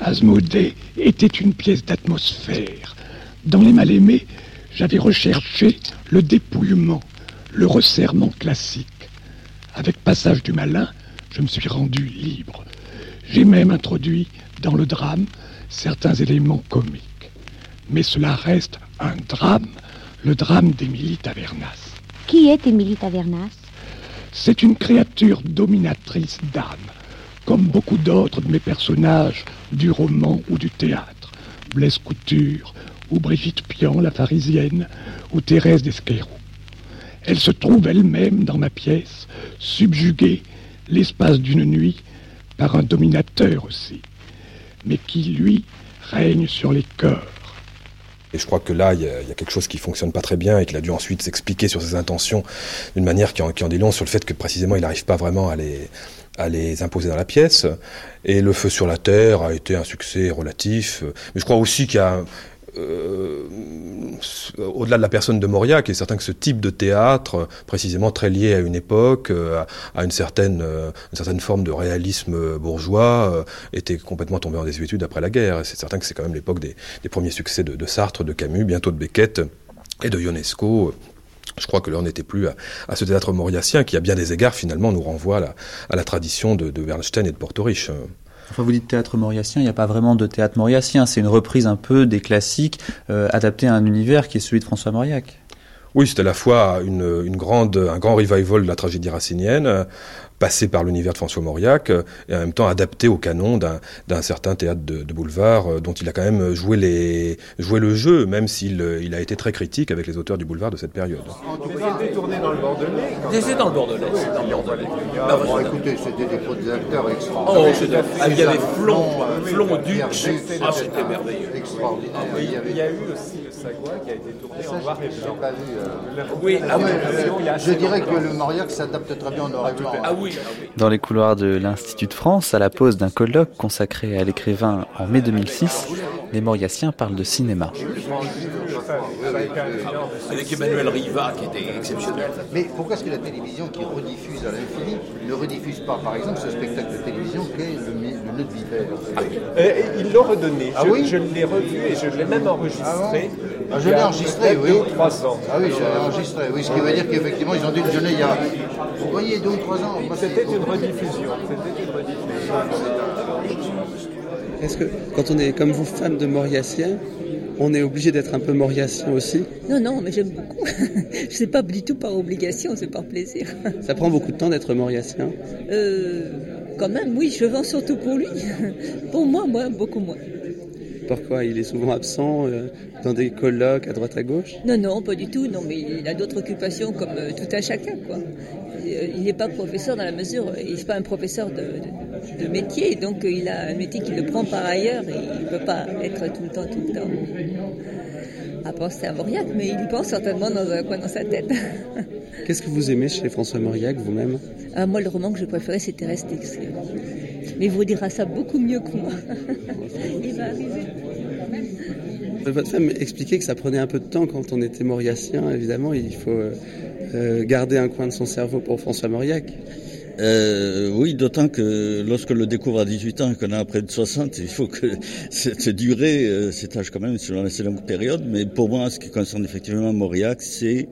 Asmodée était une pièce d'atmosphère. Dans Les Mal-Aimés, j'avais recherché le dépouillement, le resserrement classique. Avec Passage du Malin, je me suis rendu libre. J'ai même introduit dans le drame certains éléments comiques. Mais cela reste un drame, le drame d'Émilie Tavernas. Qui est Émilie Tavernas? C'est une créature dominatrice d'âme, comme beaucoup d'autres de mes personnages du roman ou du théâtre. Blaise Couture, ou Brigitte Pian, la pharisienne, ou Thérèse d'Esquerou. Elle se trouve elle-même dans ma pièce, subjuguée l'espace d'une nuit par un dominateur aussi, mais qui, lui, règne sur les cœurs. Et je crois que là, il y, a quelque chose qui fonctionne pas très bien et qu'il a dû ensuite s'expliquer sur ses intentions d'une manière qui en, qui sur le fait que précisément il n'arrive pas vraiment à les, à les imposer dans la pièce. Et Le Feu sur la Terre a été un succès relatif. Mais je crois aussi qu'il y a euh, au-delà de la personne de Moria, qui est certain que ce type de théâtre, précisément très lié à une époque, euh, à, une, certaine, euh, une certaine forme de réalisme bourgeois, était complètement tombé en désuétude après la guerre. C'est certain que c'est quand même l'époque des, premiers succès de, Sartre, de Camus, bientôt de Beckett et de Ionesco. Je crois que on n'était plus à, ce théâtre mauriacien qui, à bien des égards, finalement, nous renvoie à la, tradition de, de, Bernstein et de Porto Riche. Enfin, vous dites théâtre mauriacien, il n'y a pas vraiment de théâtre mauriacien, c'est une reprise un peu des classiques euh, adaptée à un univers qui est celui de François Mauriac. Oui, c'est à la fois une, une, grande, un grand revival de la tragédie racinienne, passé par l'univers de François Mauriac euh, et en même temps adapté au canon d'un certain théâtre de, de, boulevard euh, dont il a quand même joué, les, joué le jeu, même s'il euh, il a été très critique avec les auteurs du boulevard de cette période. C'était tourné dans le Bordelais C'était dans le Bordelais. Dans le Bordelais. Ah, bon, écoutez, c'était des, des acteurs extraordinaires. Oh, ah, il y avait Flon, Flon Duc. Ah, c'était merveilleux. Extraordinaire. Ah, il y a eu aussi le Sagouin qui a été tourné en noir et blanc. pas vu. Oui, ah, je dirais que le Mauriac s'adapte très bien en noir et blanc. Ah oui. Dans les couloirs de l'Institut de France, à la pause d'un colloque consacré à l'écrivain en mai 2006, les Mauriaciens parlent de cinéma. Avec Emmanuel Riva qui était exceptionnel. Mais pourquoi est-ce que la télévision qui rediffuse à l'infini ne rediffuse pas par exemple ce spectacle de télévision qu'est le, le nœud de vipère? Ah, euh, Il l'a redonné. Ah, je, oui? je l'ai revu et je l'ai même enregistré. Ah, ah je l'ai enregistré, oui. Deux ou trois ans. Ah oui, j'ai enregistré. Oui, ce qui veut dire qu'effectivement, ils ont dû le donner il y a. Vous voyez, deux ou trois ans. C'était une rediffusion. C'était une rediffusion. Est-ce que, quand on est comme vous, fan de Mauriacien, on est obligé d'être un peu mauriacien aussi? Non, non, mais j'aime beaucoup. <laughs> je sais pas du tout par obligation, c'est par plaisir. <laughs> Ça prend beaucoup de temps d'être mauriacien? Euh, Quand même, oui, je vends surtout pour lui. <laughs> pour moi, moi, beaucoup moins. Pourquoi? Il est souvent absent euh, dans des colloques à droite à gauche? Non, non, pas du tout. Non, mais il a d'autres occupations comme euh, tout un chacun, quoi. Il n'est pas professeur dans la mesure, il n'est pas un professeur de, de, métier, donc il a un métier qui le prend par ailleurs et il ne peut pas être tout le temps, tout le temps à penser à Mauriac, mais il y pense certainement dans un coin dans sa tête. <laughs> Qu'est-ce que vous aimez chez François Mauriac vous-même? Ah, Moi, le roman que je préférais, c'était Restix. Mais il vous dira ça beaucoup mieux que moi. <laughs> il va arriver. Votre femme expliquait que ça prenait un peu de temps quand on était mauriacien. Évidemment, il faut euh, euh, garder un coin de son cerveau pour François Mauriac. Euh, oui, d'autant que lorsque le découvre à 18 ans et qu'on a près de 60, il faut que <laughs> cette durée euh, s'étage quand même sur une assez longue période. Mais pour moi, ce qui concerne effectivement Mauriac, c'est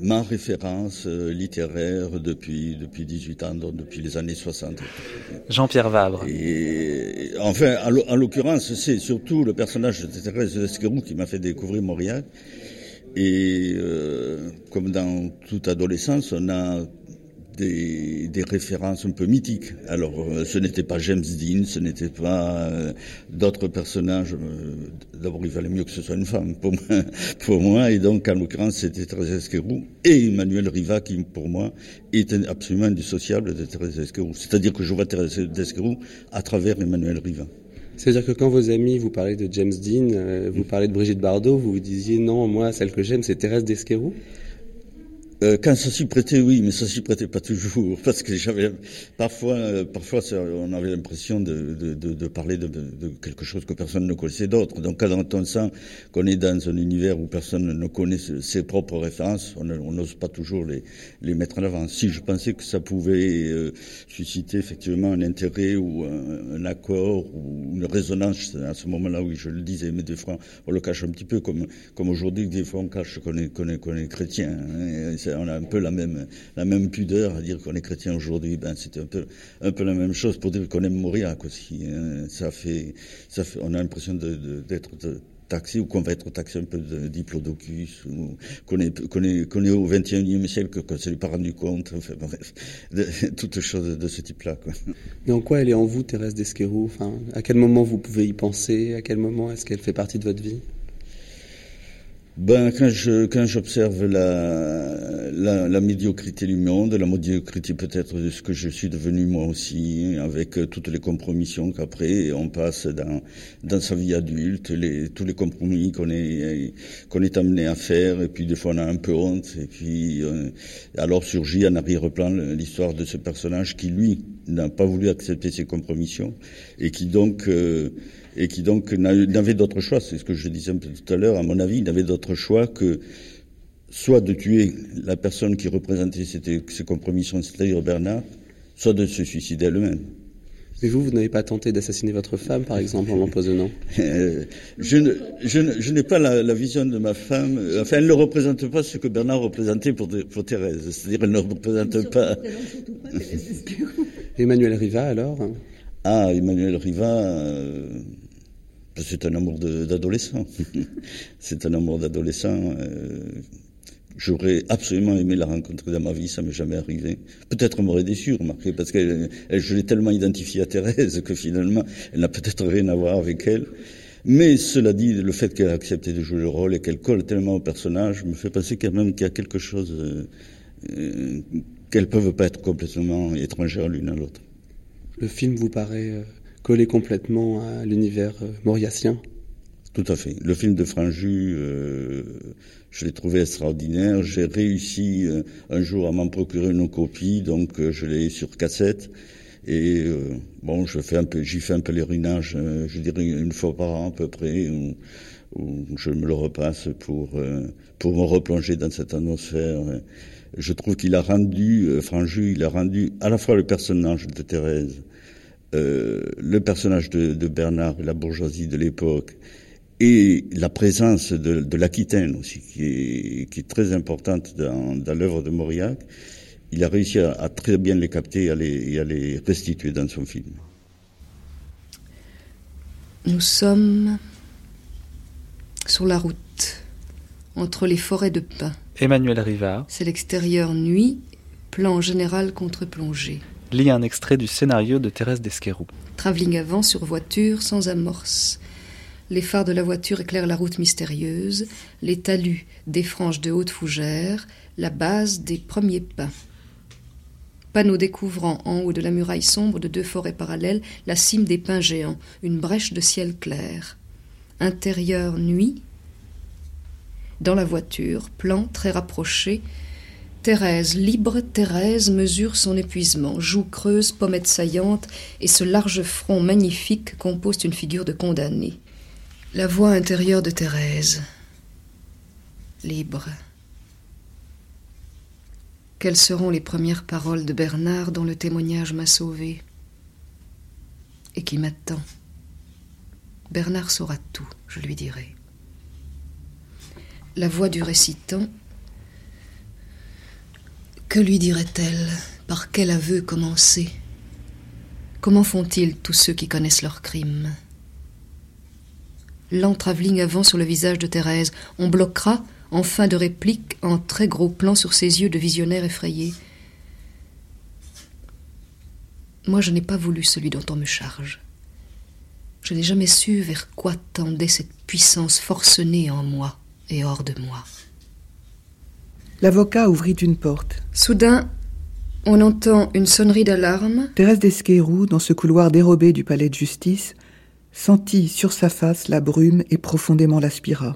ma référence euh, littéraire depuis depuis 18 ans, donc depuis les années 60. Jean-Pierre Vabre. Et enfin, en l'occurrence, c'est surtout le personnage de Thérèse Esquerou qui m'a fait découvrir Mauriac. Et euh, comme dans toute adolescence, on a des, des, références un peu mythiques. Alors, euh, ce n'était pas James Dean, ce n'était pas euh, d'autres personnages. Euh, d'abord, il fallait mieux que ce soit une femme pour moi, <laughs> pour moi. et donc, en l'occurrence, c'était Thérèse Esquerou et Emmanuel Riva qui, pour moi, était absolument indissociable de Thérèse Esquerou. C'est-à-dire que je vois Thérèse Esquerou à travers Emmanuel Riva. C'est-à-dire que quand vos amis vous parlaient de James Dean, vous parlez de Brigitte Bardot, vous vous disiez non, moi, celle que j'aime, c'est Thérèse d'Esquerou euh, quand ça s'y prêtait, oui, mais ça s'y prêtait pas toujours, <laughs> parce que j'avais parfois, euh, parfois, on avait l'impression de, de, de, de parler de, quelque chose que personne ne connaissait d'autre. Donc, quand on sent qu'on est dans un univers où personne ne connaît ses propres références, on n'ose pas toujours les, les mettre en avant. Si je pensais que ça pouvait euh, susciter effectivement un intérêt ou un, accord ou une résonance à ce moment-là, oui, je le disais, mais des fois, on le cache un petit peu, comme comme aujourd'hui, des fois, on cache qu'on est, est, est chrétien. Hein, on a un peu la même, la même pudeur à dire qu'on est chrétien aujourd'hui. Ben, c'était un peu, un peu la même chose pour dire qu'on aime mourir aussi. Hein. Ça fait, ça fait, on a l'impression d'être taxé ou qu'on va être taxé un peu de diplodocus ou qu'on est, qu'on est, qu'on est au 21e siècle, qu'on ne s'est pas rendu compte, enfin bref, de, <laughs> toutes choses de ce type-là. Mais en quoi elle est en vous, Thérèse d'Esquerou? Enfin, À quel moment vous pouvez y penser? À quel moment est-ce qu'elle fait partie de votre vie? Ben, quand j'observe la, médiocrité du monde, la médiocrité peut-être de ce que je suis devenu moi aussi, avec euh, toutes les compromissions qu'après on passe dans sa vie adulte, tous les compromis qu'on est qu'on est amené à faire, et puis des fois on a un peu honte, et puis euh, alors surgit en arrière-plan l'histoire de ce personnage qui lui n'a pas voulu accepter ces compromissions et qui donc euh, et qui donc n'avait d'autre choix, c'est ce que je disais un peu tout à l'heure, à mon avis, il n'avait d'autre choix que soit de tuer la personne qui représentait ces compromissions, c'est-à-dire Bernard, soit de se suicider elle-même. Mais vous, vous n'avez pas tenté d'assassiner votre femme, par exemple, en l'empoisonnant? <laughs> Euh, Je n'ai pas la, vision de ma femme. Enfin, elle ne représente pas ce que Bernard représentait pour, pour Thérèse. C'est-à-dire, elle ne représente pas. <laughs> Emmanuel Riva, alors? Ah, Emmanuel Riva. Euh, <laughs> c'est un amour d'adolescent. c'est un amour d'adolescent. J'aurais absolument aimé la rencontrer dans ma vie, ça m'est jamais arrivé. Peut-être m'aurait déçu, remarquez, parce que je l'ai tellement identifiée à Thérèse que finalement, elle n'a peut-être rien à voir avec elle. Mais cela dit, le fait qu'elle a accepté de jouer le rôle et qu'elle colle tellement au personnage me fait penser quand même qu'il y a quelque chose euh, euh, qu'elles peuvent pas être complètement étrangères l'une à l'autre. Le film vous paraît euh, coller complètement à l'univers mauriacien Tout à fait. Le film de Franju je l'ai trouvé extraordinaire. J'ai réussi euh, un jour à m'en procurer une copie, donc euh, je l'ai sur cassette. Et euh, bon, je fais un peu, j'y fais un pèlerinage, je dirais une fois par an à peu près, où, je me le repasse pour pour me replonger dans cette atmosphère. Je trouve qu'il a rendu, Franju, il a rendu à la fois le personnage de Thérèse, le personnage de, de Bernard et la bourgeoisie de l'époque, et la présence de, de l'Aquitaine aussi, qui est, qui est, très importante dans, dans l'œuvre de Mauriac, il a réussi à, à, très bien les capter et à les, et à les restituer dans son film. Nous sommes sur la route, entre les forêts de pins. Emmanuel Rivard. C'est l'extérieur nuit, plan général contre-plongée. Lit un extrait du scénario de Thérèse Desquerou. Travelling avant sur voiture sans amorce. Les phares de la voiture éclairent la route mystérieuse, les talus des franges de haute fougère, la base des premiers pins. Panneau découvrant en haut de la muraille sombre de deux forêts parallèles la cime des pins géants, une brèche de ciel clair. Intérieur nuit. Dans la voiture, plan très rapproché, Thérèse, libre Thérèse, mesure son épuisement, joue creuse, pommette saillante, et ce large front magnifique compose une figure de condamnée. La voix intérieure de Thérèse, libre. Quelles seront les premières paroles de Bernard dont le témoignage m'a sauvé? Et qui m'attend? Bernard saura tout, je lui dirai. La voix du récitant, que lui dirait-elle? Par quel aveu commencer? Comment font-ils tous ceux qui connaissent leurs crimes? Lent travelling avant sur le visage de Thérèse. On bloquera, en fin de réplique, en très gros plan sur ses yeux de visionnaire effrayé. Moi, je n'ai pas voulu celui dont on me charge. Je n'ai jamais su vers quoi tendait cette puissance forcenée en moi et hors de moi. L'avocat ouvrit une porte. Soudain, on entend une sonnerie d'alarme. Thérèse d'Esquerou, dans ce couloir dérobé du palais de justice, sentit sur sa face la brume et profondément l'aspira.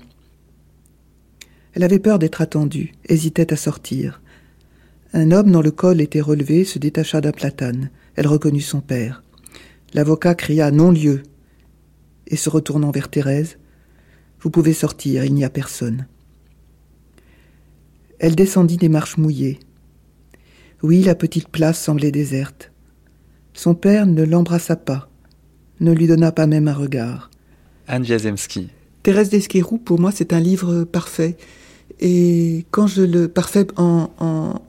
Elle avait peur d'être attendue, hésitait à sortir. Un homme dont le col était relevé se détacha d'un platane. Elle reconnut son père. L'avocat cria non-lieu et se retournant vers Thérèse Vous pouvez sortir, il n'y a personne. Elle descendit des marches mouillées. Oui, la petite place semblait déserte. Son père ne l'embrassa pas ne lui donna pas même un regard. Anne Jazemski. Thérèse d'Esquerou, pour moi, c'est un livre parfait. Et quand je le parfait en,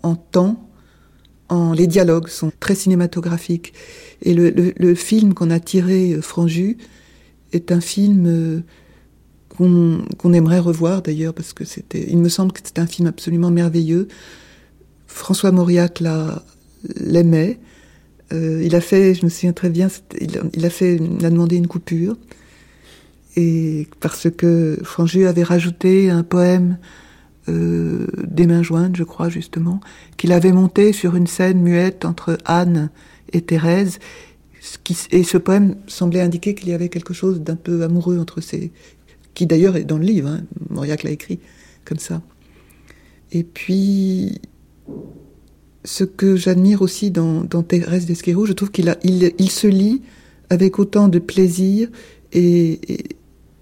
en, temps, en, les dialogues sont très cinématographiques. Et le, le, film qu'on a tiré, euh, Franju, est un film qu'on aimerait revoir d'ailleurs, parce que c'était, il me semble que c'est un film absolument merveilleux. François Mauriac l'aimait. Euh, il a fait, je me souviens très bien, il a, fait, demandé une coupure. Et parce que Franju avait rajouté un poème euh, des mains jointes, je crois justement, qu'il avait monté sur une scène muette entre Anne et Thérèse. et ce poème semblait indiquer qu'il y avait quelque chose d'un peu amoureux entre ces, qui d'ailleurs est dans le livre. Hein, Mauriac l'a écrit comme ça. Et puis ce que j'admire aussi dans, dans Thérèse d'Esquerou, je trouve qu'il il, se lit avec autant de plaisir et,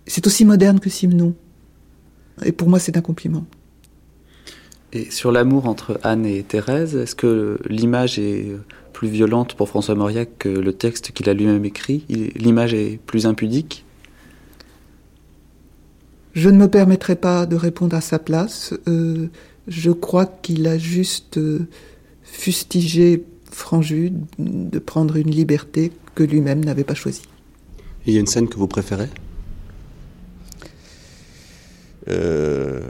c'est aussi moderne que Simon. Et pour moi, c'est un compliment. Et sur l'amour entre Anne et Thérèse, est-ce que l'image est plus violente pour François Mauriac que le texte qu'il a lui-même écrit? L'image est plus impudique? Je ne me permettrai pas de répondre à sa place. Euh, je crois qu'il a juste euh, fustigé Franju de prendre une liberté que lui-même n'avait pas choisie. Il y a une scène que vous préférez? Euh,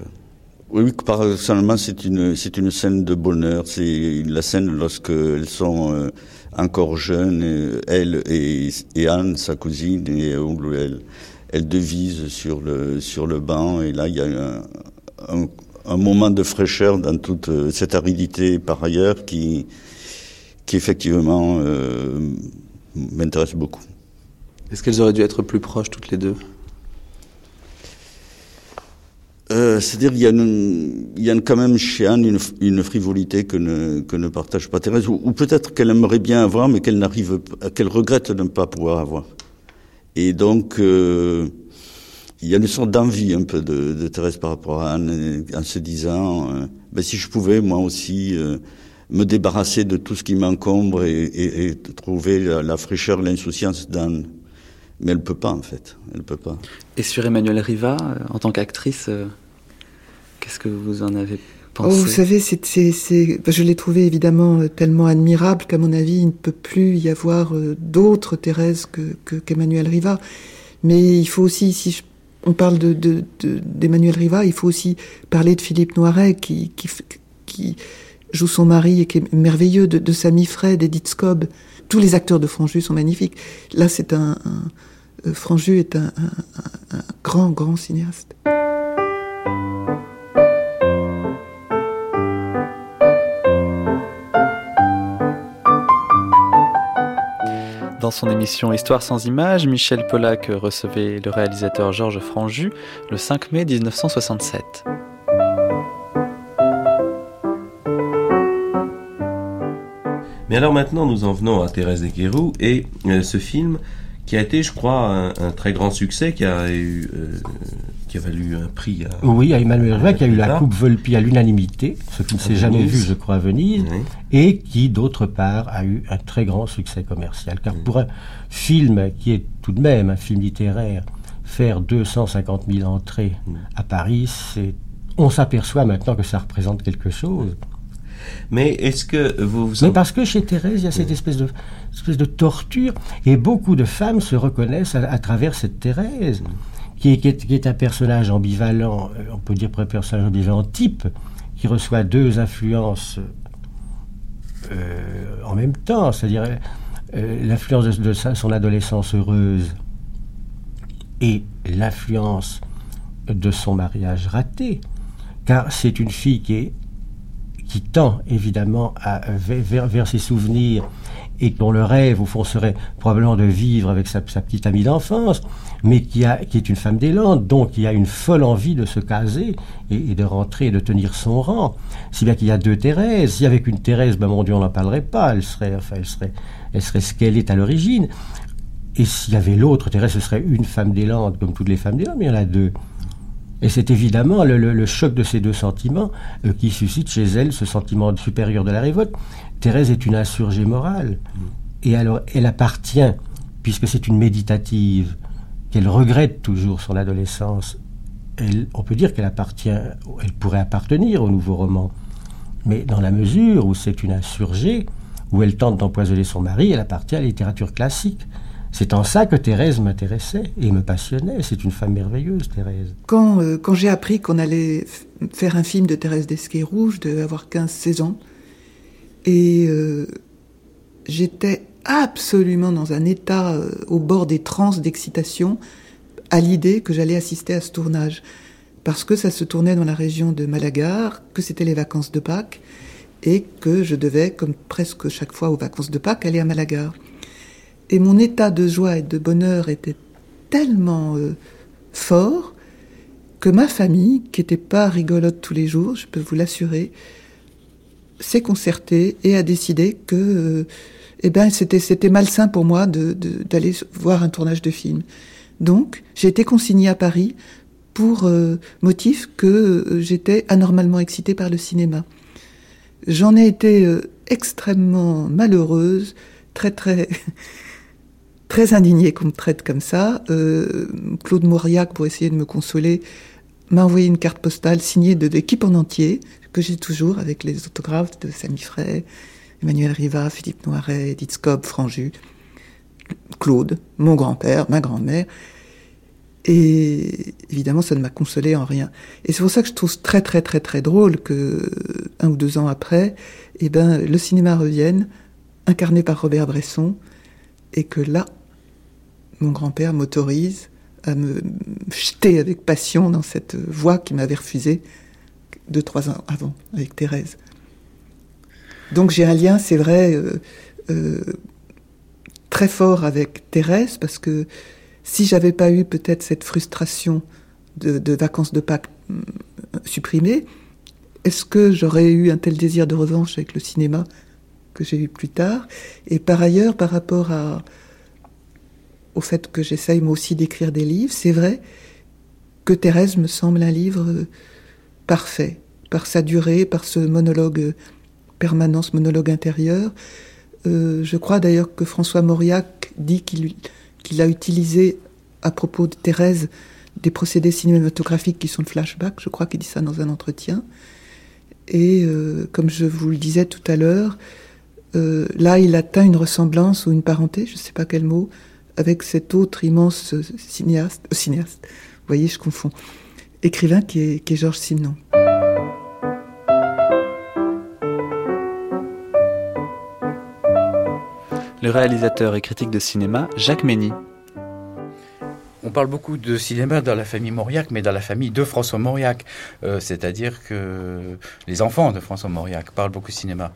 Oui, personnellement, c'est une, c'est une scène de bonheur. C'est la scène lorsqu'elles sont encore jeunes, elle et, Anne, sa cousine, et où elle, elle devise sur le, sur le banc. Et là, il y a un, un moment de fraîcheur dans toute euh, cette aridité par ailleurs qui, qui effectivement euh, m'intéresse beaucoup. Est-ce qu'elles auraient dû être plus proches toutes les deux? Euh, C'est-à-dire qu'il y, a il y a quand même chez Anne une, une frivolité que ne, que ne partage pas Thérèse, ou, peut-être qu'elle aimerait bien avoir, mais qu'elle n'arrive, qu'elle regrette de ne pas pouvoir avoir. Et donc, euh, il y a une sorte d'envie un peu de, Thérèse par rapport à Anne, en se disant, euh, ben, si je pouvais moi aussi euh, me débarrasser de tout ce qui m'encombre et, trouver la, fraîcheur, l'insouciance d'Anne. Mais elle peut pas en fait, elle peut pas. Et sur Emmanuel Riva, euh, en tant qu'actrice, qu'est-ce que vous en avez oh, Vous savez, je l'ai trouvé évidemment euh, tellement admirable qu'à mon avis, il ne peut plus y avoir d'autres Thérèse que, que, qu'Emmanuel Riva. Mais il faut aussi, si on parle de, de, de, d'Emmanuel Riva, il faut aussi parler de Philippe Noiret qui, joue son mari et qui est merveilleux, de, de Samy Fred, Edith Scobb. Tous les acteurs de Franju sont magnifiques. Là, c'est un, euh, Franju est un, grand, grand cinéaste. Dans son émission Histoire sans images, Michel Pollack recevait le réalisateur Georges Franju le 5 mai 1967. Mais alors maintenant, nous en venons à Thérèse Guérou et euh, ce film qui a été, je crois, un, un très grand succès, qui a eu, euh, qui a valu un prix à. Oui, à Emmanuel Riva, qui a eu la Coupe Volpi à l'unanimité, ce qui ne s'est jamais vu, je crois, à Venise, oui. et qui, d'autre part, a eu un très grand succès commercial. Car pour un film qui est tout de même un film littéraire, faire 250 000 entrées à Paris, c'est on s'aperçoit maintenant que ça représente quelque chose. Mais est-ce que vous... vous Mais parce que chez Thérèse, il y a cette espèce de, espèce de torture, et beaucoup de femmes se reconnaissent à, à travers cette Thérèse, qui est, un personnage ambivalent, euh, on peut dire un personnage ambivalent type, qui reçoit deux influences euh, en même temps, c'est-à-dire euh, l'influence de, de son adolescence heureuse et l'influence de son mariage raté, car c'est une fille qui est qui tend évidemment à, vers, vers, ses souvenirs et dont le rêve, au fond, serait probablement de vivre avec sa, petite amie d'enfance, mais qui, est une femme des Landes, donc qui a une folle envie de se caser et, de rentrer et de tenir son rang. Si bien qu'il y a deux Thérèse. Si avec une Thérèse, ben mon Dieu, on n'en parlerait pas. Elle serait, enfin, elle serait, elle serait ce qu'elle est à l'origine. Et s'il y avait l'autre Thérèse, ce serait une femme des Landes, comme toutes les femmes des Landes, mais il y en a deux. Et c'est évidemment le, le, le, choc de ces deux sentiments euh, qui suscite chez elle ce sentiment supérieur de la révolte. Thérèse est une insurgée morale. Mmh. Et alors, elle appartient, puisque c'est une méditative, qu'elle regrette toujours son adolescence, elle, on peut dire qu'elle appartient, elle pourrait appartenir au nouveau roman. Mais dans la mesure où c'est une insurgée, où elle tente d'empoisonner son mari, elle appartient à la littérature classique. C'est en ça que Thérèse m'intéressait et me passionnait. C'est une femme merveilleuse, Thérèse. Quand, euh, quand j'ai appris qu'on allait faire un film de Thérèse d'Esquerou, je devais avoir 15-16 ans. Et euh, j'étais absolument dans un état euh, au bord des transes d'excitation à l'idée que j'allais assister à ce tournage. Parce que ça se tournait dans la région de Malagar, que c'était les vacances de Pâques, et que je devais, comme presque chaque fois aux vacances de Pâques, aller à Malagar. Et mon état de joie et de bonheur était tellement euh, fort que ma famille, qui n'était pas rigolote tous les jours, je peux vous l'assurer, s'est concertée et a décidé que euh, eh ben, c'était, malsain pour moi de, de, d'aller voir un tournage de film. Donc, j'ai été consignée à Paris pour euh, motif que j'étais anormalement excitée par le cinéma. J'en ai été extrêmement malheureuse, très très <laughs> très indignée qu'on me traite comme ça. Claude Mauriac, pour essayer de me consoler, m'a envoyé une carte postale signée de l'équipe en entier, que j'ai toujours avec les autographes de Samy Frey, Emmanuel Riva, Philippe Noiret, Edith Scob, Franju, Claude, mon grand-père, ma grand-mère. Et évidemment, ça ne m'a consolé en rien. Et c'est pour ça que je trouve très très très très drôle que un ou deux ans après, eh ben, le cinéma revienne, incarné par Robert Bresson, et que là, mon grand-père m'autorise à me jeter avec passion dans cette voie qui m'avait refusée deux, trois ans avant, avec Thérèse. Donc j'ai un lien, c'est vrai, euh, euh, très fort avec Thérèse, parce que si j'avais pas eu peut-être cette frustration de, vacances de Pâques euh, supprimée, est-ce que j'aurais eu un tel désir de revanche avec le cinéma que j'ai eu plus tard? Et par ailleurs, par rapport à, au fait que j'essaye moi aussi d'écrire des livres, c'est vrai que Thérèse me semble un livre euh, parfait, par sa durée, par ce monologue euh, permanent, ce monologue intérieur. je crois d'ailleurs que François Mauriac dit qu'il a utilisé à propos de Thérèse des procédés cinématographiques qui sont le flashback, je crois qu'il dit ça dans un entretien. Et euh, comme je vous le disais tout à l'heure, euh, là il atteint une ressemblance ou une parenté, je ne sais pas quel mot, avec cet autre immense cinéaste, euh, cinéaste, vous voyez, je confonds, écrivain qui est, qui est Georges Simenon. le réalisateur et critique de cinéma Jacques Mény. On parle beaucoup de cinéma dans la famille Mauriac, mais dans la famille de François Mauriac. Euh, c'est-à-dire que les enfants de François Mauriac parlent beaucoup de cinéma.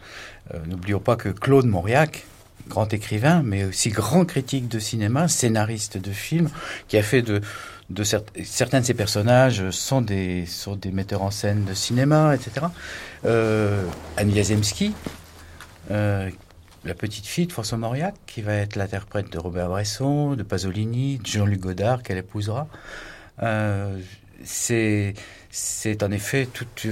Euh, n'oublions pas que Claude Mauriac, grand écrivain, mais aussi grand critique de cinéma, scénariste de films, qui a fait de, certains de ses personnages sont des, metteurs en scène de cinéma, etc. Euh, Yazemski, euh, la petite fille de François Mauriac, qui va être l'interprète de Robert Bresson, de Pasolini, de Jean-Luc Godard, qu'elle épousera. Euh, c'est, en effet toute,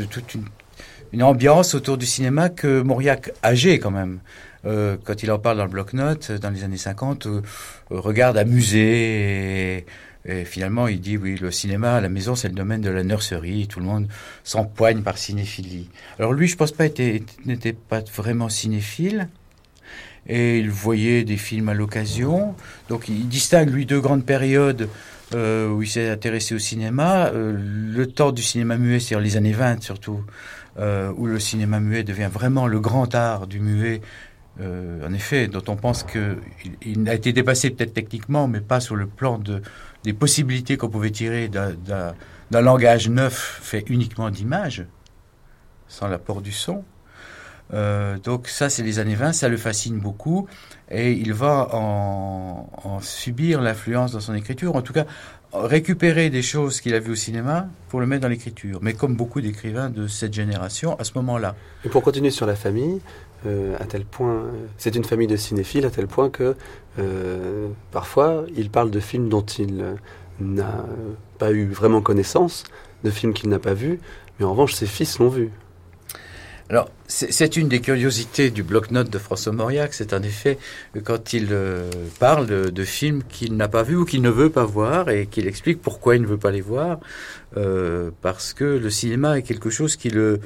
une, ambiance autour du cinéma que Mauriac, âgé quand même, euh, quand il en parle dans le bloc-notes, dans les années 50, euh, regarde amusé et, et, finalement, il dit oui, le cinéma à la maison, c'est le domaine de la nurserie. Tout le monde s'empoigne par cinéphilie. Alors lui, je pense pas, n'était pas vraiment cinéphile et il voyait des films à l'occasion. Donc il distingue, lui, deux grandes périodes euh, où il s'est intéressé au cinéma. Euh, le temps du cinéma muet, c'est-à-dire les années 20 surtout, euh, où le cinéma muet devient vraiment le grand art du muet. En effet, dont on pense qu'il il a été dépassé peut-être techniquement, mais pas sur le plan de, des possibilités qu'on pouvait tirer d'un langage neuf fait uniquement d'images, sans l'apport du son. Euh, donc ça, c'est les années 20, ça le fascine beaucoup et il va en, subir l'influence dans son écriture, en tout cas récupérer des choses qu'il a vues au cinéma pour le mettre dans l'écriture, mais comme beaucoup d'écrivains de cette génération à ce moment-là. Et pour continuer sur la famille, euh, à tel point, c'est une famille de cinéphiles à tel point que euh, parfois il parle de films dont il n'a pas eu vraiment connaissance, de films qu'il n'a pas vus, mais en revanche ses fils l'ont vu. Alors, c'est une des curiosités du bloc-notes de François Mauriac, c'est en effet quand il euh, parle de, films qu'il n'a pas vus ou qu'il ne veut pas voir et qu'il explique pourquoi il ne veut pas les voir, euh, parce que le cinéma est quelque chose qui le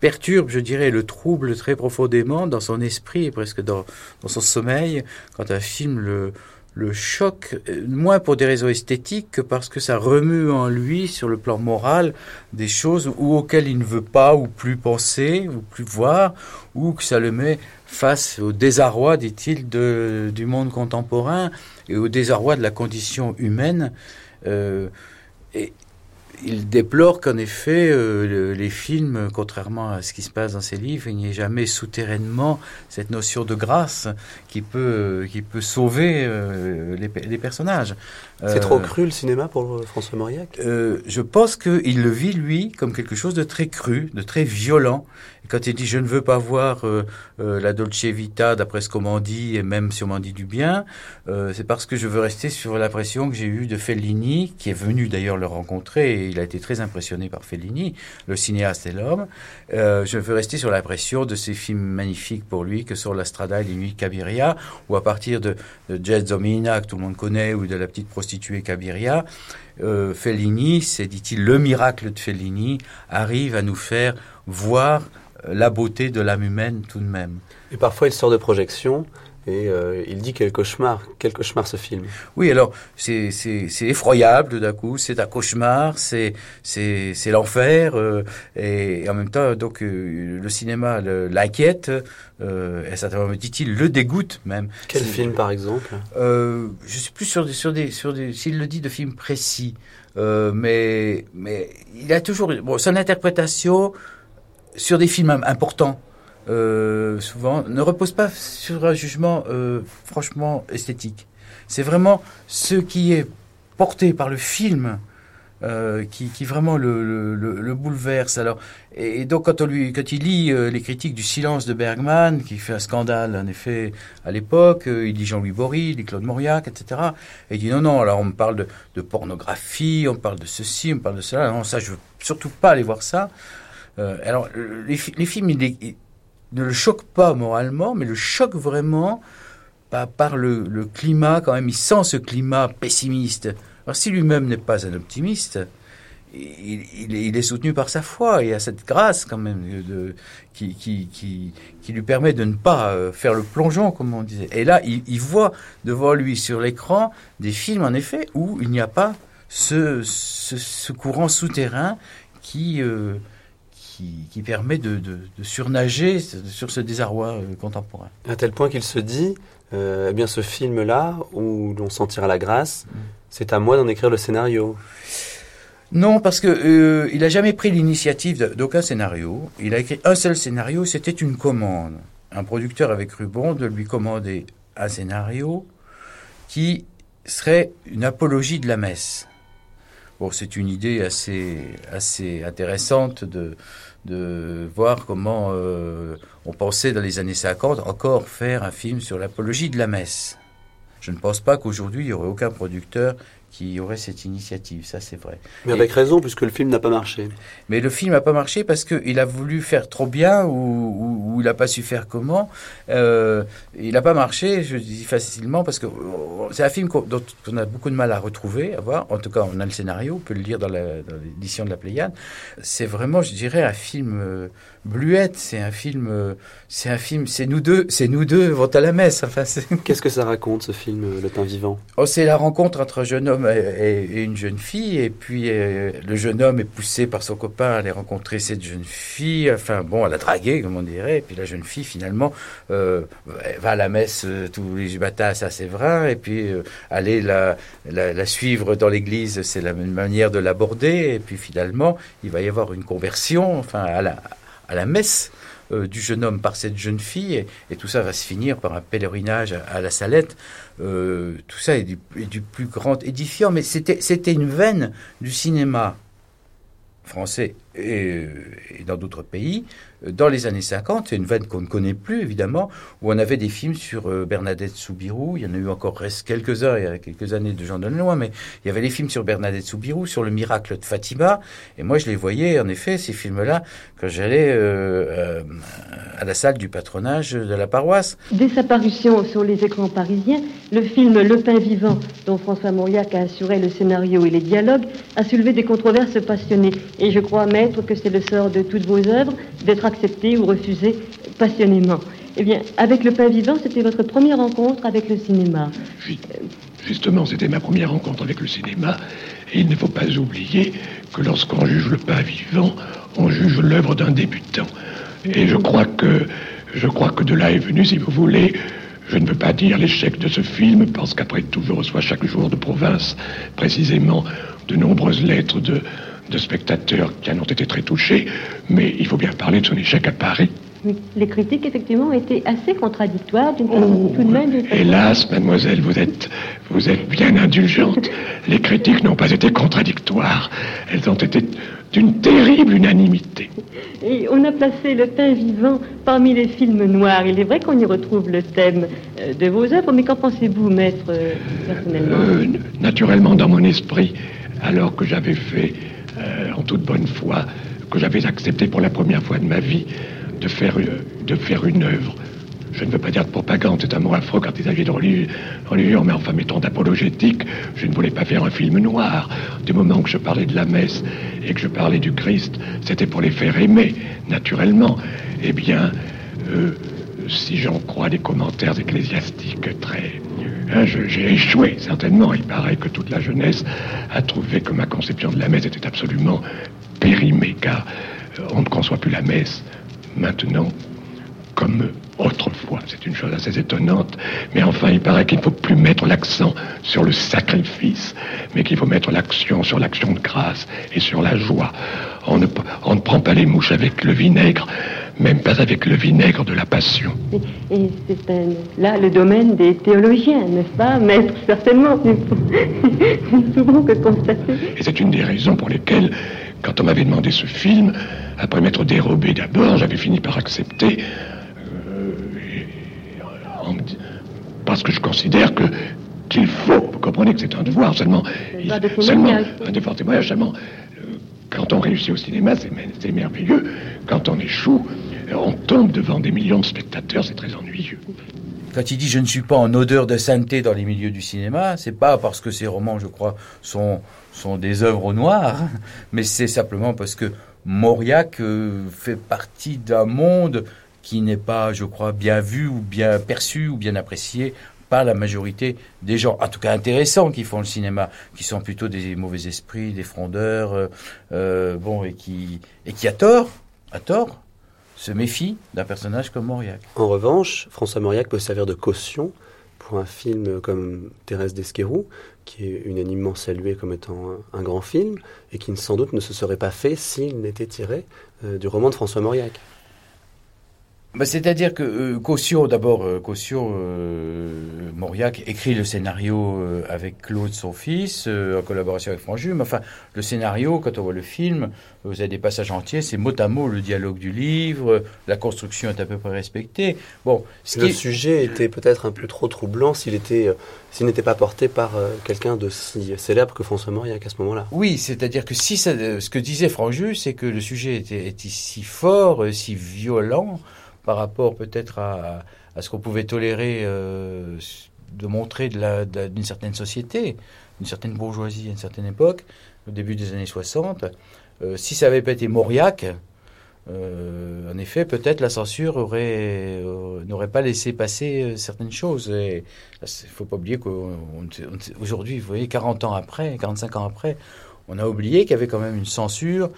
perturbe, je dirais, le trouble très profondément dans son esprit et presque dans, son sommeil, quand un film le, le choc, euh, moins pour des raisons esthétiques que parce que ça remue en lui, sur le plan moral, des choses ou auxquelles il ne veut pas ou plus penser ou plus voir, ou que ça le met face au désarroi, dit-il, du monde contemporain et au désarroi de la condition humaine. Euh, il déplore qu'en effet, euh, les films, contrairement à ce qui se passe dans ses livres, il n'y ait jamais souterrainement cette notion de grâce qui peut, qui peut sauver euh, les, personnages. C'est trop euh, cru le cinéma pour François Mauriac? Je pense qu'il le vit, lui, comme quelque chose de très cru, de très violent. Quand il dit je ne veux pas voir la Dolce Vita, d'après ce qu'on m'en dit, et même si on m'en dit du bien, c'est parce que je veux rester sur l'impression que j'ai eue de Fellini, qui est venu d'ailleurs le rencontrer et il a été très impressionné par Fellini, le cinéaste et l'homme. Euh, je veux rester sur l'impression de ces films magnifiques pour lui que sont La Strada et les Nuits Cabiria, ou à partir de, de Zomina, que tout le monde connaît, ou de la petite prostituée Cabiria. Euh, Fellini, c'est, dit-il, le miracle de Fellini, arrive à nous faire voir la beauté de l'âme humaine tout de même. Et parfois il sort de projection et euh, il dit quel cauchemar, quel cauchemar ce film. Oui, alors c'est effroyable d'un coup, c'est un cauchemar, c'est l'enfer euh, et, en même temps donc euh, le cinéma l'inquiète et à certains moments dit-il le dégoûte même. Quel film par exemple? Je suis plus sur des sur des sur des s'il le dit de films précis, mais mais il a toujours bon son interprétation sur des films im- importants. euh, souvent ne repose pas sur un jugement euh, franchement esthétique. C'est vraiment ce qui est porté par le film euh, qui, vraiment le, le, le- le bouleverse. Alors, et, donc quand on il lit les critiques du silence de Bergman, qui fait un scandale en effet à l'époque, il dit Jean-Louis Bory, il dit Claude Mauriac, etc. Et il dit non non, alors on me parle de, de pornographie, on parle de ceci, on parle de cela. Non, ça je veux surtout pas aller voir ça. Euh, alors le- les, fi- les films, ne le choquent pas moralement, mais le choquent vraiment par, par le, climat quand même. Il sent ce climat pessimiste. Alors si lui-même n'est pas un optimiste, il, est, soutenu par sa foi et à cette grâce quand même qui, lui permet de ne pas euh, faire le plongeon, comme on disait. Et là, il, voit devant lui sur l'écran des films, en effet, où il n'y a pas ce courant souterrain qui, euh, qui, qui permet de, de, de surnager sur ce désarroi euh, contemporain. À tel point qu'il se dit, euh, eh bien ce film-là, où l'on sentira la grâce, c'est à moi d'en écrire le scénario. Non, parce que euh, il a jamais pris l'initiative d'aucun scénario. Il a écrit un seul scénario, c'était une commande. Un producteur avait cru bon de lui commander un scénario qui serait une apologie de la messe. Bon, c'est une idée assez, assez intéressante de, de voir comment euh, on pensait dans les années 50 encore faire un film sur l'apologie de la messe. Je ne pense pas qu'aujourd'hui il y aurait aucun producteur qui aurait cette initiative, ça c'est vrai. Mais Et- avec raison, puisque le film n'a pas marché. mais le film n'a pas marché parce qu'il a voulu faire trop bien ou, ou- ou il n'a pas su faire comment. Euh, il n'a pas marché, je dis facilement, parce que euh, c'est un film qu'on- dont on a beaucoup de mal à retrouver, à voir. En tout cas, on a le scénario, on peut le lire dans la- dans l'édition de la Pléiade. C'est vraiment, je dirais, un film euh, bluette. C'est un film, euh, c'est un film, c'est nous deux, c'est nous deux vont à la messe. Enfin, <laughs> Qu'est-ce que ça raconte, ce film, euh, Le Pain Vivant? Oh, c'est la rencontre entre un jeune homme et, une jeune fille, et puis euh, le jeune homme est poussé par son copain à aller rencontrer cette jeune fille, enfin bon, à la draguer, comme on dirait, et puis la jeune fille finalement euh, va à la messe tous les matins à Saint-Séverin, et puis euh, aller la, la, la suivre dans l'église, c'est la même manière de l'aborder, et puis finalement, il va y avoir une conversion, enfin à la, à la messe euh, du jeune homme par cette jeune fille, et, tout ça va se finir par un pèlerinage à, la Salette. Euh, tout ça est du, plus grand édifiant, mais c'était une veine du cinéma français et, dans d'autres pays dans les années 50, c'est une veine qu'on ne connaît plus évidemment, où on avait des films sur euh, Bernadette Soubirou, il y en a eu encore quelques-uns, il y a quelques années de Jean Denelois, mais il y avait les films sur Bernadette Soubirou, sur le miracle de Fatima, et moi je les voyais en effet, ces films-là, quand j'allais euh, euh, à la salle du patronage de la paroisse. Dès sa parution sur les écrans parisiens, le film Le pain vivant, dont François Mauriac a assuré le scénario et les dialogues, a soulevé des controverses passionnées. Et je crois, maître, que c'est le sort de toutes vos œuvres d'être acceptées ou refusées passionnément. Eh bien, avec Le pain vivant, c'était votre première rencontre avec le cinéma. Justement, c'était ma première rencontre avec le cinéma, et il ne faut pas oublier que lorsqu'on juge le pain vivant, on juge l'œuvre d'un débutant. Et je crois que je crois que de là est venu, si vous voulez, je ne veux pas dire l'échec de ce film, parce qu'après tout, je reçois chaque jour de province, précisément, de nombreuses lettres de, de spectateurs qui en ont été très touchés, mais il faut bien parler de son échec à Paris. Oui, Les critiques, effectivement, étaient assez contradictoires, d'une façon tout de même. Hélas, mademoiselle, vous êtes, vous êtes bien indulgente. Les critiques n'ont pas été contradictoires. Elles ont été d'une terrible unanimité. Et on a placé le pain vivant parmi les films noirs. Il est vrai qu'on y retrouve le thème euh, de vos œuvres, mais qu'en pensez-vous, maître, euh, personnellement? Euh, naturellement, dans mon esprit, alors que j'avais fait en toute bonne foi, que j'avais accepté pour la première fois de ma vie de faire, euh, une œuvre. Je ne veux pas dire de propagande, c'est un mot affreux quand il s'agit de religion, mais enfin, mettons d'apologétique, je ne voulais pas faire un film noir. Du moment que je parlais de la messe et que je parlais du Christ, c'était pour les faire aimer, naturellement. Eh bien, euh, si j'en crois les commentaires ecclésiastiques très... Hein, j'ai échoué, certainement. Il paraît que toute la jeunesse a trouvé que ma conception de la messe était absolument périmée, car euh, on ne conçoit plus la messe maintenant comme autrefois. C'est une chose assez étonnante. Mais enfin, il paraît qu'il ne faut plus mettre l'accent sur le sacrifice, mais qu'il faut mettre l'action sur l'action de grâce et sur la joie. On ne, on ne prend pas les mouches avec le vinaigre, même pas avec le vinaigre de la passion. Et, c'est là le domaine des théologiens, n'est-ce pas, maître? Certainement, <laughs> souvent que constater. Et c'est une des raisons pour lesquelles, quand on m'avait demandé ce film, après m'être dérobé d'abord, j'avais fini par accepter parce que je considère que qu'il faut, vous comprenez que c'est un devoir seulement, seulement un devoir témoignage seulement. Euh, quand on réussit au cinéma, c'est merveilleux. Quand on échoue, on tombe devant des millions de spectateurs, c'est très ennuyeux. Quand il dit je ne suis pas en odeur de sainteté dans les milieux du cinéma, c'est pas parce que ces romans, je crois, sont, sont des œuvres au noir, <laughs> mais c'est simplement parce que Mauriac euh, fait partie d'un monde qui n'est pas, je crois, bien vu ou bien perçu ou bien apprécié par la majorité des gens, en tout cas intéressants, qui font le cinéma, qui sont plutôt des mauvais esprits, des frondeurs, euh, euh, et qui, et à tort, tort, se méfient d'un personnage comme Mauriac. En revanche, François Mauriac peut servir de caution pour un film comme Thérèse d'Esquerou, qui est unanimement salué comme étant un, grand film, et qui sans doute ne se serait pas fait s'il n'était tiré euh, du roman de François Mauriac. Bah, c'est-à-dire que euh, Caution, d'abord, euh, Caution, euh, Mauriac écrit le scénario avec Claude, son fils, en collaboration avec Franju. Mais enfin, le scénario, quand on voit le film, vous avez des passages entiers, c'est mot à mot le dialogue du livre, la construction est à peu près respectée. Bon, le sujet était peut-être un peu trop troublant s'il était, s'il n'était pas porté par quelqu'un de si célèbre que François Mauriac à ce moment-là. Oui, c'est-à-dire que si ce que disait Franju, c'est que le sujet était, était si fort, si violent par rapport peut-être à, ce qu'on pouvait tolérer euh, de montrer d'une certaine société, d'une certaine bourgeoisie à une certaine époque, au début des années 60. Euh, si ça n'avait pas été Mauriac, euh, en effet, peut-être la censure aurait n'aurait pas laissé passer certaines choses. Il ne faut pas oublier qu'aujourd'hui, vous voyez, 40 ans après, 45 ans après, on a oublié qu'il y avait quand même une censure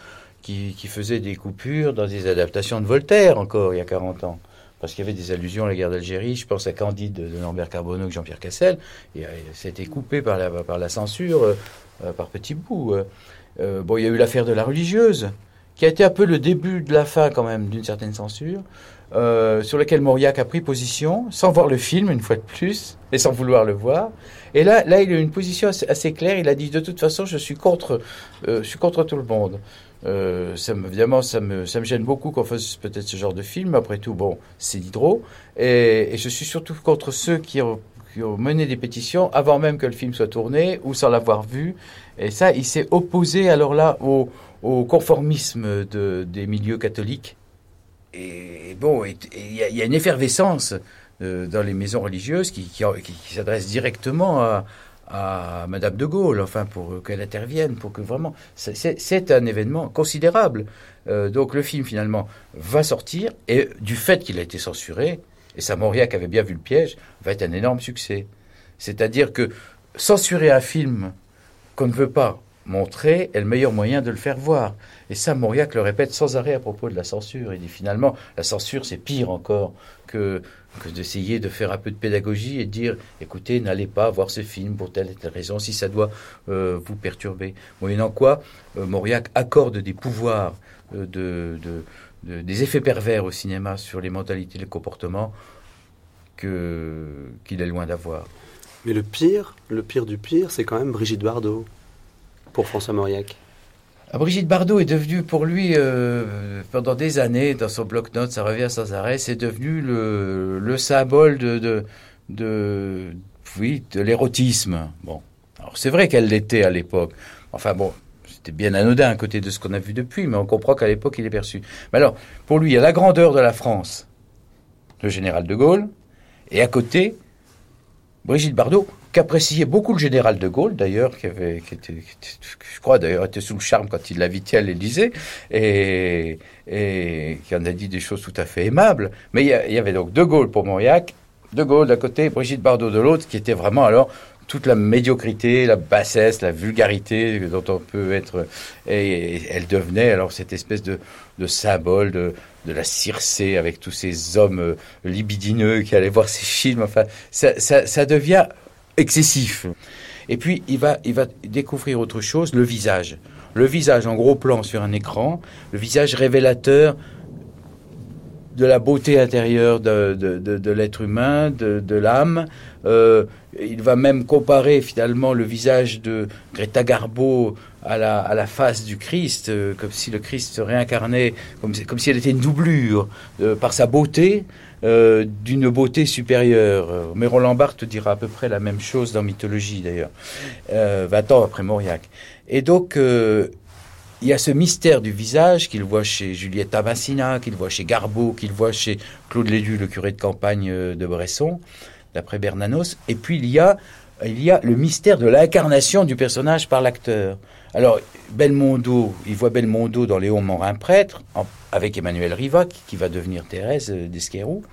qui, faisait des coupures dans des adaptations de Voltaire encore il y a 40 ans. Parce qu'il y avait des allusions à la guerre d'Algérie. Je pense à Candide de Norbert Carbonneau et Jean-Pierre Cassel. Et ça a été coupé par la, par la censure, euh, euh, par petits bouts. Euh, bon, il y a eu l'affaire de la religieuse, qui a été un peu le début de la fin quand même d'une certaine censure. sur laquelle Mauriac a pris position, sans voir le film une fois de plus, et sans vouloir le voir. Et là, là, il a une position assez, claire. Il a dit de toute façon, je suis contre, je suis contre tout le monde. Euh, ça me, évidemment, ça me, ça me gêne beaucoup qu'on fasse peut-être ce genre de film. Après tout, bon, c'est l'hydro. Et, je suis surtout contre ceux qui ont, mené des pétitions avant même que le film soit tourné ou sans l'avoir vu. Et ça, il s'est opposé alors là au, conformisme de, des milieux catholiques. Et bon, il y, a une effervescence euh, dans les maisons religieuses qui, qui s'adresse directement à, à Madame de Gaulle, enfin pour qu'elle intervienne, pour que vraiment, c'est un événement considérable. Euh, donc le film finalement va sortir et du fait qu'il a été censuré, et ça Mauriac avait bien vu le piège, va être un énorme succès. C'est-à-dire que censurer un film qu'on ne veut pas montrer est le meilleur moyen de le faire voir. Et ça, Mauriac le répète sans arrêt à propos de la censure. Il dit finalement, la censure, c'est pire encore que, que d'essayer de faire un peu de pédagogie et de dire, écoutez, n'allez pas voir ce film pour telle et telle raison, si ça doit euh, vous perturber. Moyennant quoi, euh, Mauriac accorde des pouvoirs, euh, de, des effets pervers au cinéma sur les mentalités les comportements qu'il est loin d'avoir. Mais le pire, le pire du pire, c'est quand même Brigitte Bardot pour François Mauriac Brigitte Bardot est devenue pour lui, euh, pendant des années, dans son bloc-notes, ça revient sans arrêt, c'est devenu le, le, symbole de, de, de oui, de l'érotisme. Bon, alors c'est vrai qu'elle l'était à l'époque. Enfin bon, c'était bien anodin à côté de ce qu'on a vu depuis, mais on comprend qu'à l'époque, il est perçu. Mais alors, pour lui, il y a la grandeur de la France, le général de Gaulle, et à côté, Brigitte Bardot, qu'appréciait beaucoup le général de Gaulle, d'ailleurs, qui, avait, était, je crois d'ailleurs, était sous le charme quand il l'invitait à l'Élysée, et, qui en a dit des choses tout à fait aimables. Mais il y, avait donc De Gaulle pour Mauriac, De Gaulle d'un côté, Brigitte Bardot de l'autre, qui était vraiment alors toute la médiocrité, la bassesse, la vulgarité dont on peut être. Et, elle devenait alors cette espèce de, de symbole de, de, la Circé avec tous ces hommes euh, libidineux qui allaient voir ces films. Enfin, ça, ça devient excessif. Et puis, il va, il va découvrir autre chose, le visage. Le visage en gros plan sur un écran, le visage révélateur de la beauté intérieure de, de, l'être humain, de, l'âme. Euh, il va même comparer finalement le visage de Greta Garbo à la, à la face du Christ, euh, comme si le Christ se réincarnait, comme, si elle était une doublure euh, par sa beauté, d'une beauté supérieure. Mais Roland Barthes dira à peu près la même chose dans Mythologie d'ailleurs, 20 ans après Mauriac. Et donc, il y a ce mystère du visage qu'il voit chez Juliette Massina, qu'il voit chez Garbeau, qu'il voit chez Claude Lédu, le curé de campagne euh, de Bresson, d'après Bernanos. Et puis il y a, il y a le mystère de l'incarnation du personnage par l'acteur. Alors, Belmondo, il voit Belmondo dans Léon Morin prêtre, avec Emmanuel Riva, qui, va devenir Thérèse euh, d'Esquerou.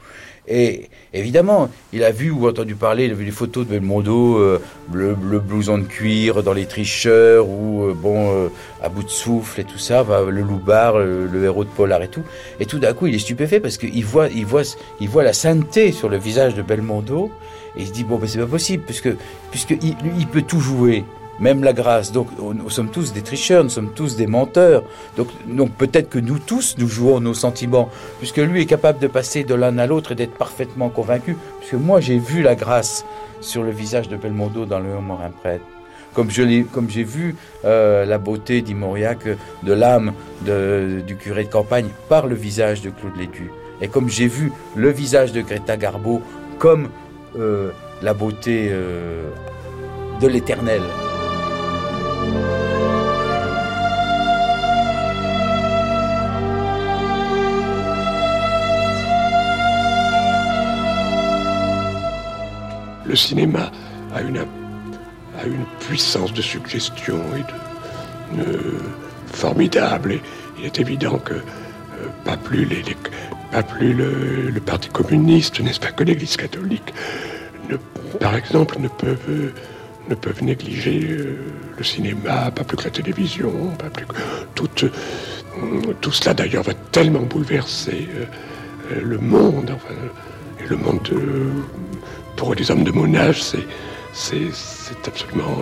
Et évidemment, il a vu ou entendu parler, il a vu les photos de Belmondo, euh, le, blouson de cuir dans Les Tricheurs, ou euh, bon, à bout de souffle et tout ça, le loupard, le, le, héros de Polar et tout. Et tout d'un coup, il est stupéfait parce qu'il voit, il voit, il voit la sainteté sur le visage de Belmondo, et il se dit, bon, ben c'est pas possible, puisque, puisque il peut tout jouer même la grâce. Donc nous sommes tous des tricheurs, nous sommes tous des menteurs. Donc, donc peut-être que nous tous, nous jouons nos sentiments, puisque lui est capable de passer de l'un à l'autre et d'être parfaitement convaincu, puisque moi j'ai vu la grâce sur le visage de Belmondo dans le Morin prêtre. Comme j'ai comme vu euh, la beauté d'Imoriac de l'âme du curé de campagne par le visage de Claude Létu. Et comme j'ai vu le visage de Greta Garbo comme euh, la beauté euh, de l'éternel. Le cinéma a une, puissance de suggestion et de, formidable. Et il est évident que euh, pas plus, le, Parti communiste, n'est-ce pas, que l'Église catholique, par exemple, ne peuvent négliger euh, le cinéma, pas plus que la télévision, pas plus que tout, euh, cela d'ailleurs va tellement bouleverser le monde, enfin, et le monde pour les hommes de mon âge, c'est c'est absolument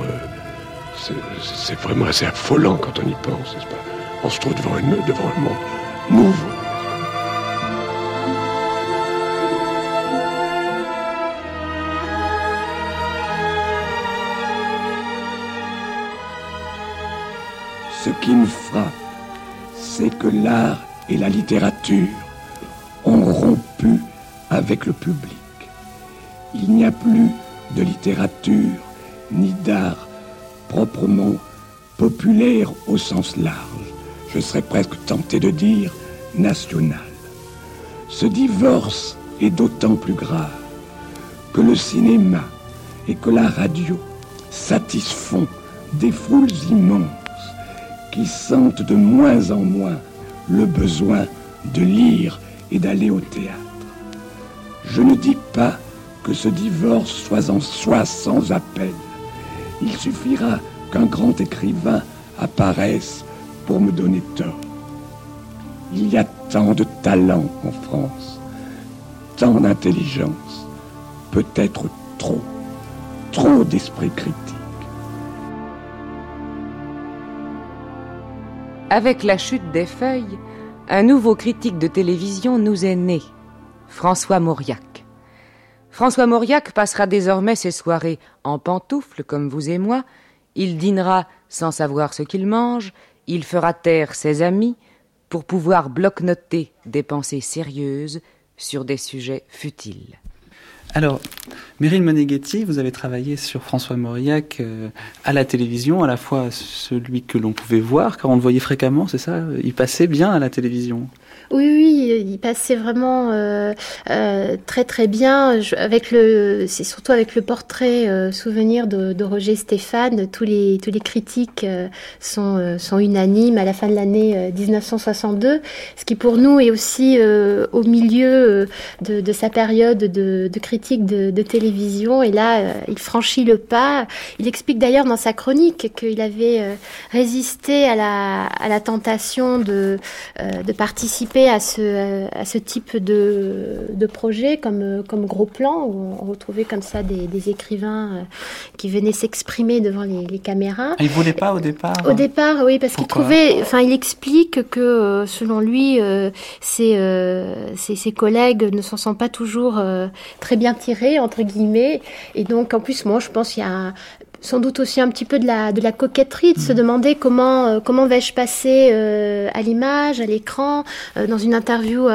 c'est vraiment assez affolant quand on y pense, n'est-ce pas? On se trouve devant, une, devant un monde nouveau. Ce qui me frappe, c'est que l'art et la littérature ont rompu avec le public. Il n'y a plus de littérature ni d'art proprement populaire au sens large. Je serais presque tenté de dire national. Ce divorce est d'autant plus grave que le cinéma et que la radio satisfont des foules immenses qui sentent de moins en moins le besoin de lire et d'aller au théâtre. Je ne dis pas que ce divorce soit en soi sans appel. Il suffira qu'un grand écrivain apparaisse pour me donner tort. Il y a tant de talent en France, tant d'intelligence, peut-être trop, trop d'esprit critique. Avec la chute des feuilles, un nouveau critique de télévision nous est né, François Mauriac. François Mauriac passera désormais ses soirées en pantoufles comme vous et moi, il dînera sans savoir ce qu'il mange, il fera taire ses amis pour pouvoir bloc-noter des pensées sérieuses sur des sujets futiles. Alors, Meryl Moneghetti, vous avez travaillé sur François Mauriac euh, à la télévision, à la fois celui que l'on pouvait voir, car on le voyait fréquemment, c'est ça? Il passait bien à la télévision? Oui, oui, il passait vraiment euh, euh, très très bien. avec le, c'est surtout avec le portrait euh, souvenir de, Roger Stéphane. Tous les tous les critiques sont unanimes à la fin de l'année 1962, ce qui pour nous est aussi au milieu de, sa période de, de critique de, de, télévision. Et là, il franchit le pas. Il explique d'ailleurs dans sa chronique qu'il avait résisté à la à la tentation de de participer à ce, à ce type de, de projet comme, comme gros plan, où on retrouvait comme ça des, des écrivains euh, qui venaient s'exprimer devant les, les caméras. Ah, il voulait pas au départ Au départ, oui, parce qu'il trouvait, enfin, il explique que euh, selon lui, euh, ses, ses, ses, collègues ne s'en sont pas toujours très bien tirés, entre guillemets. Et donc, en plus, moi, je pense qu'il y a sans doute aussi un petit peu de la, de la coquetterie, de se mm. demander comment, euh, comment vais-je passer euh, à l'image, à l'écran. Euh, dans une interview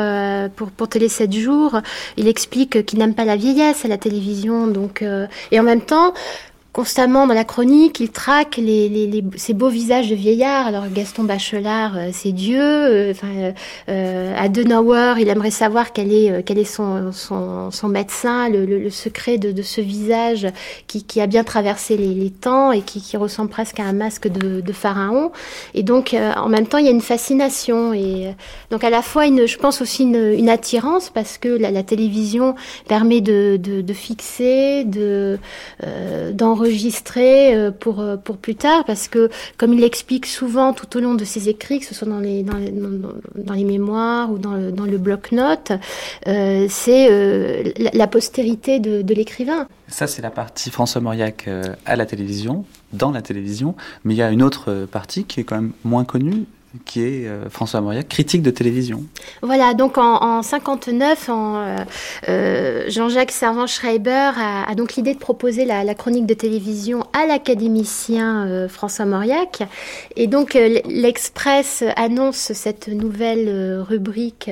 pour, pour Télé 7 jours, il explique qu'il n'aime pas la vieillesse à la télévision. Donc, et en même temps, constamment dans la chronique, il traque les, les, les, ces beaux visages de vieillards. Alors Gaston Bachelard, euh, c'est Dieu. Euh, enfin, euh, Adenauer, il aimerait savoir quel est euh, quel est son, son, son médecin, le, le, secret de, de, ce visage qui, qui, a bien traversé les, les temps et qui, qui, ressemble presque à un masque de, de pharaon. Et donc, en même temps, il y a une fascination et donc à la fois, une, je pense aussi une, une attirance parce que la, la télévision permet de, de, fixer, de d'enregistrer enregistré euh, pour, euh, pour plus tard, parce que, comme il l'explique souvent tout au long de ses écrits, que ce soit dans les, dans les, mémoires ou dans le, dans le bloc-notes, euh, c'est euh, la, postérité de, de l'écrivain. Ça, c'est la partie François Mauriac à la télévision, dans la télévision, mais il y a une autre partie qui est quand même moins connue, qui est euh, François Mauriac, critique de télévision. Voilà, donc en, en 59, en, euh, euh, Jean-Jacques Servan-Schreiber a, a, donc l'idée de proposer la, chronique de télévision à l'académicien François Mauriac. Et donc l'Express annonce cette nouvelle rubrique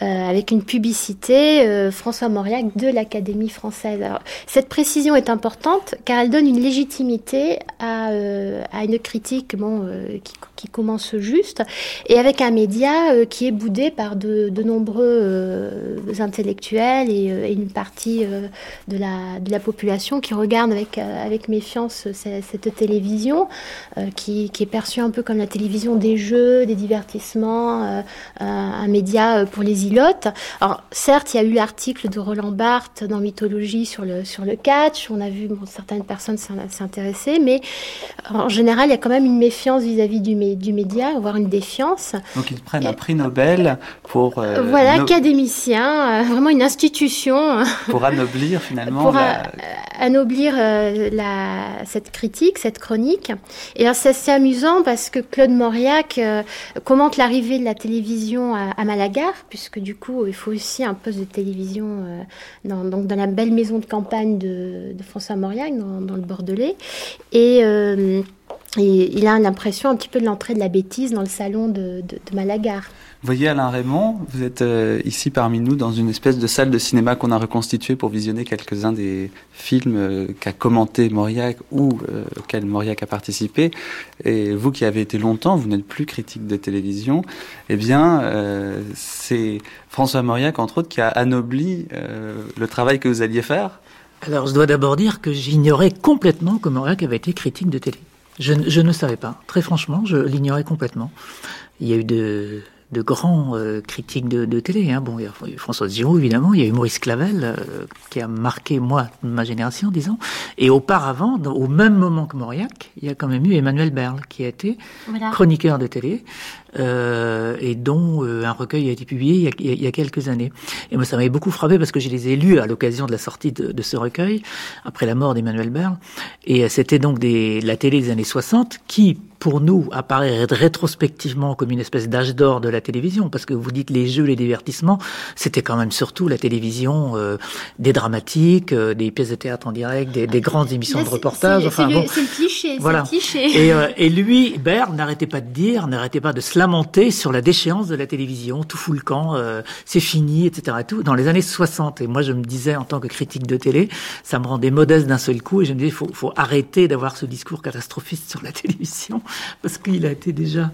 avec une publicité François Mauriac de l'Académie française. Cette précision est importante car elle donne une légitimité à, une critique qui commence juste et avec un média euh, qui est boudé par de, nombreux euh, intellectuels et, euh, et, une partie de, la, population qui regarde avec, méfiance cette, télévision, qui, est perçue un peu comme la télévision des jeux, des divertissements, un média pour les ilotes. Alors certes, il y a eu l'article de Roland Barthes dans Mythologie sur le, sur le catch, on a vu certaines personnes s'intéresser, mais en général, il y a quand même une méfiance vis-à-vis -vis du, du média, voire une défiance. Donc ils prennent un prix Nobel pour... Euh, voilà, no... académicien, euh, vraiment une institution. <laughs> Pour anoblir finalement... Pour la... anoblir euh, la, cette critique, cette chronique. Et c'est assez amusant parce que Claude Mauriac commente l'arrivée de la télévision à, à, Malagar, puisque du coup il faut aussi un poste de télévision dans, donc dans la belle maison de campagne de, de François Mauriac, dans, dans, le Bordelais. Et... Et il a l'impression un petit peu de l'entrée de la bêtise dans le salon de, de, de Malagar. Vous voyez Alain Raymond, vous êtes euh, ici parmi nous dans une espèce de salle de cinéma qu'on a reconstituée pour visionner quelques-uns des films euh, qu'a commenté Mauriac ou euh, auxquels Mauriac a participé. Et vous qui avez été longtemps, vous n'êtes plus critique de télévision, eh bien euh, c'est François Mauriac entre autres qui a anobli euh, le travail que vous alliez faire. Alors je dois d'abord dire que j'ignorais complètement que Mauriac avait été critique de télé. Je, je, ne savais pas. Très franchement, je l'ignorais complètement. Il y a eu de, de grands euh, critiques de, de télé. Hein. Bon, il y a François Giraud, évidemment. Il y a eu Maurice Clavel, euh, qui a marqué, moi, ma génération, disons. Et auparavant, au même moment que Mauriac, il y a quand même eu Emmanuel Berle, qui a été voilà. chroniqueur de télé, euh, et dont euh, un recueil a été publié il y a, il y a, quelques années. Et moi, ça m'avait beaucoup frappé parce que je les ai lus à l'occasion de la sortie de, de, ce recueil, après la mort d'Emmanuel Berle. Et c'était donc des, la télé des années 60 qui, pour nous, apparaît rétrospectivement comme une espèce d'âge d'or de la télévision, parce que vous dites les jeux, les divertissements, c'était quand même surtout la télévision, euh, des dramatiques, euh, des pièces de théâtre en direct, des, des grandes émissions de reportage. Enfin, bon, c'est le cliché. Voilà. Le cliché. Et, euh, et lui, Berne, n'arrêtait pas de dire, n'arrêtait pas de se lamenter sur la déchéance de la télévision, tout fout le camp, euh, c'est fini, etc. Dans les années 60. Et moi, je me disais, en tant que critique de télé, ça me rendait modeste d'un seul coup, et je me disais, faut, faut arrêter d'avoir ce discours catastrophiste sur la <laughs> télévision, parce qu'il a été déjà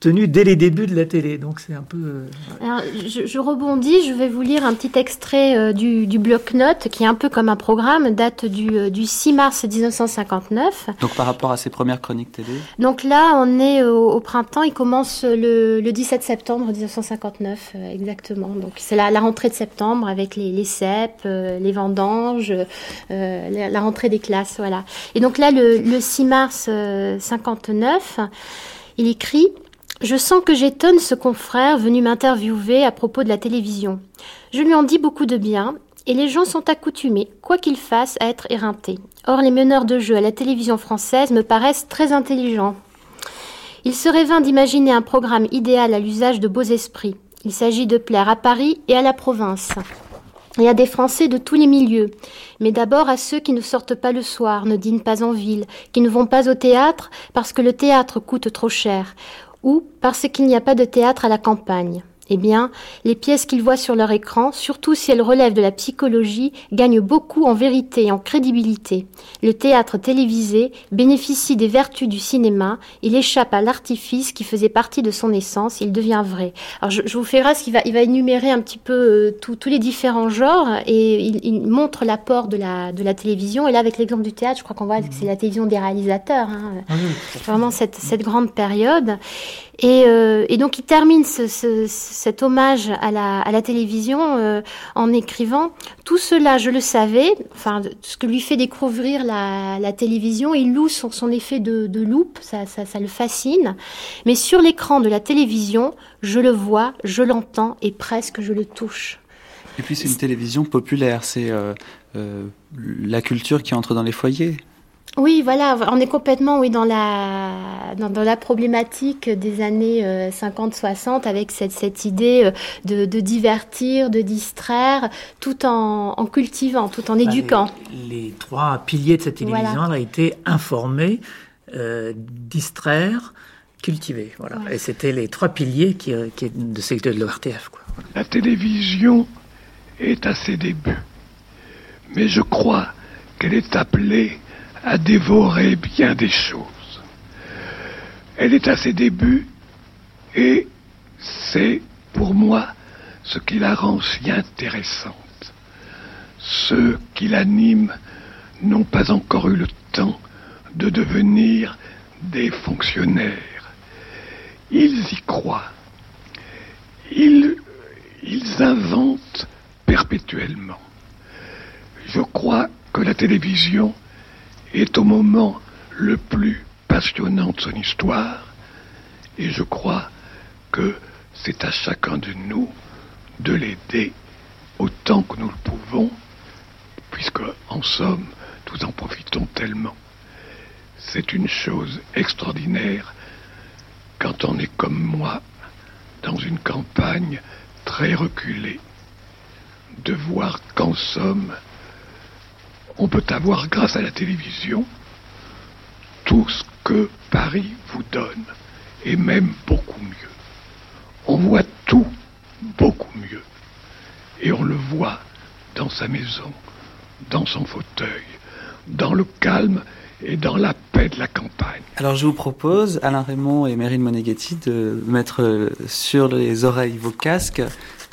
tenu dès les débuts de la télé. Donc c'est un peu. euh, Alors, je, je rebondis, je vais vous lire un petit extrait euh, du, du bloc-notes qui est un peu comme un programme, date du, euh, du 6 mars 1959. Donc par rapport à ses premières chroniques télé Donc là, on est au, au printemps, il commence le, le 17 septembre 1959, euh, exactement. Donc c'est la, la rentrée de septembre avec les, les cèpes, euh, les vendanges, euh, la, la rentrée des classes, voilà. Et donc là, le, le 6 mars euh, 59, il écrit je sens que j'étonne ce confrère venu m'interviewer à propos de la télévision. Je lui en dis beaucoup de bien, et les gens sont accoutumés, quoi qu'ils fassent, à être éreintés. Or, les meneurs de jeu à la télévision française me paraissent très intelligents. Il serait vain d'imaginer un programme idéal à l'usage de beaux esprits. Il s'agit de plaire à Paris et à la province. Et à des Français de tous les milieux, mais d'abord à ceux qui ne sortent pas le soir, ne dînent pas en ville, qui ne vont pas au théâtre parce que le théâtre coûte trop cher, ou parce qu'il n'y a pas de théâtre à la campagne. Eh bien, les pièces qu'ils voient sur leur écran, surtout si elles relèvent de la psychologie, gagnent beaucoup en vérité et en crédibilité. Le théâtre télévisé bénéficie des vertus du cinéma, il échappe à l'artifice qui faisait partie de son essence, il devient vrai. Alors je, je vous fais grâce, il va, il va énumérer un petit peu euh, tous tous les différents genres et il, il montre l'apport de la, de la télévision. Et là, avec l'exemple du théâtre, je crois qu'on voit que c'est la télévision des réalisateurs. Hein. Vraiment cette, cette grande période. Et, euh, et donc il termine ce, ce, cet hommage à la, télévision euh, en écrivant tout cela, je le savais, enfin ce que lui fait découvrir la, télévision, il loue son, effet de, loupe, ça, ça, le fascine. Mais sur l'écran de la télévision, je le vois, je l'entends et presque je le touche. Et puis c'est une télévision populaire, c'est euh, la culture qui entre dans les foyers. Oui, voilà, on est complètement oui, dans, la, dans, dans la problématique des années euh, 50-60 avec cette, cette idée euh, de, de divertir, de distraire, tout en, en cultivant, tout en éduquant. Les, les trois piliers de cette télévision Voilà. a été informer, euh, distraire, cultiver. Voilà. Et c'était les trois piliers qui, euh, qui de, ce- de l'ORTF. Quoi. La télévision est à ses débuts, mais je crois qu'elle est appelée à dévorer bien des choses. Elle est à ses débuts et c'est pour moi ce qui la rend si intéressante. Ceux qui l'animent n'ont pas encore eu le temps de devenir des fonctionnaires. Ils y croient. Ils, ils inventent perpétuellement. Je crois que la télévision est au moment le plus passionnant de son histoire et je crois que c'est à chacun de nous de l'aider autant que nous le pouvons puisque en somme nous en profitons tellement. C'est une chose extraordinaire quand on est comme moi dans une campagne très reculée de voir qu'en somme on peut avoir grâce à la télévision tout ce que Paris vous donne et même beaucoup mieux. On voit tout beaucoup mieux et on le voit dans sa maison, dans son fauteuil, dans le calme et dans la paix de la campagne. Alors je vous propose, Alain Raymond et Meryl Moneghetti, de mettre sur les oreilles vos casques.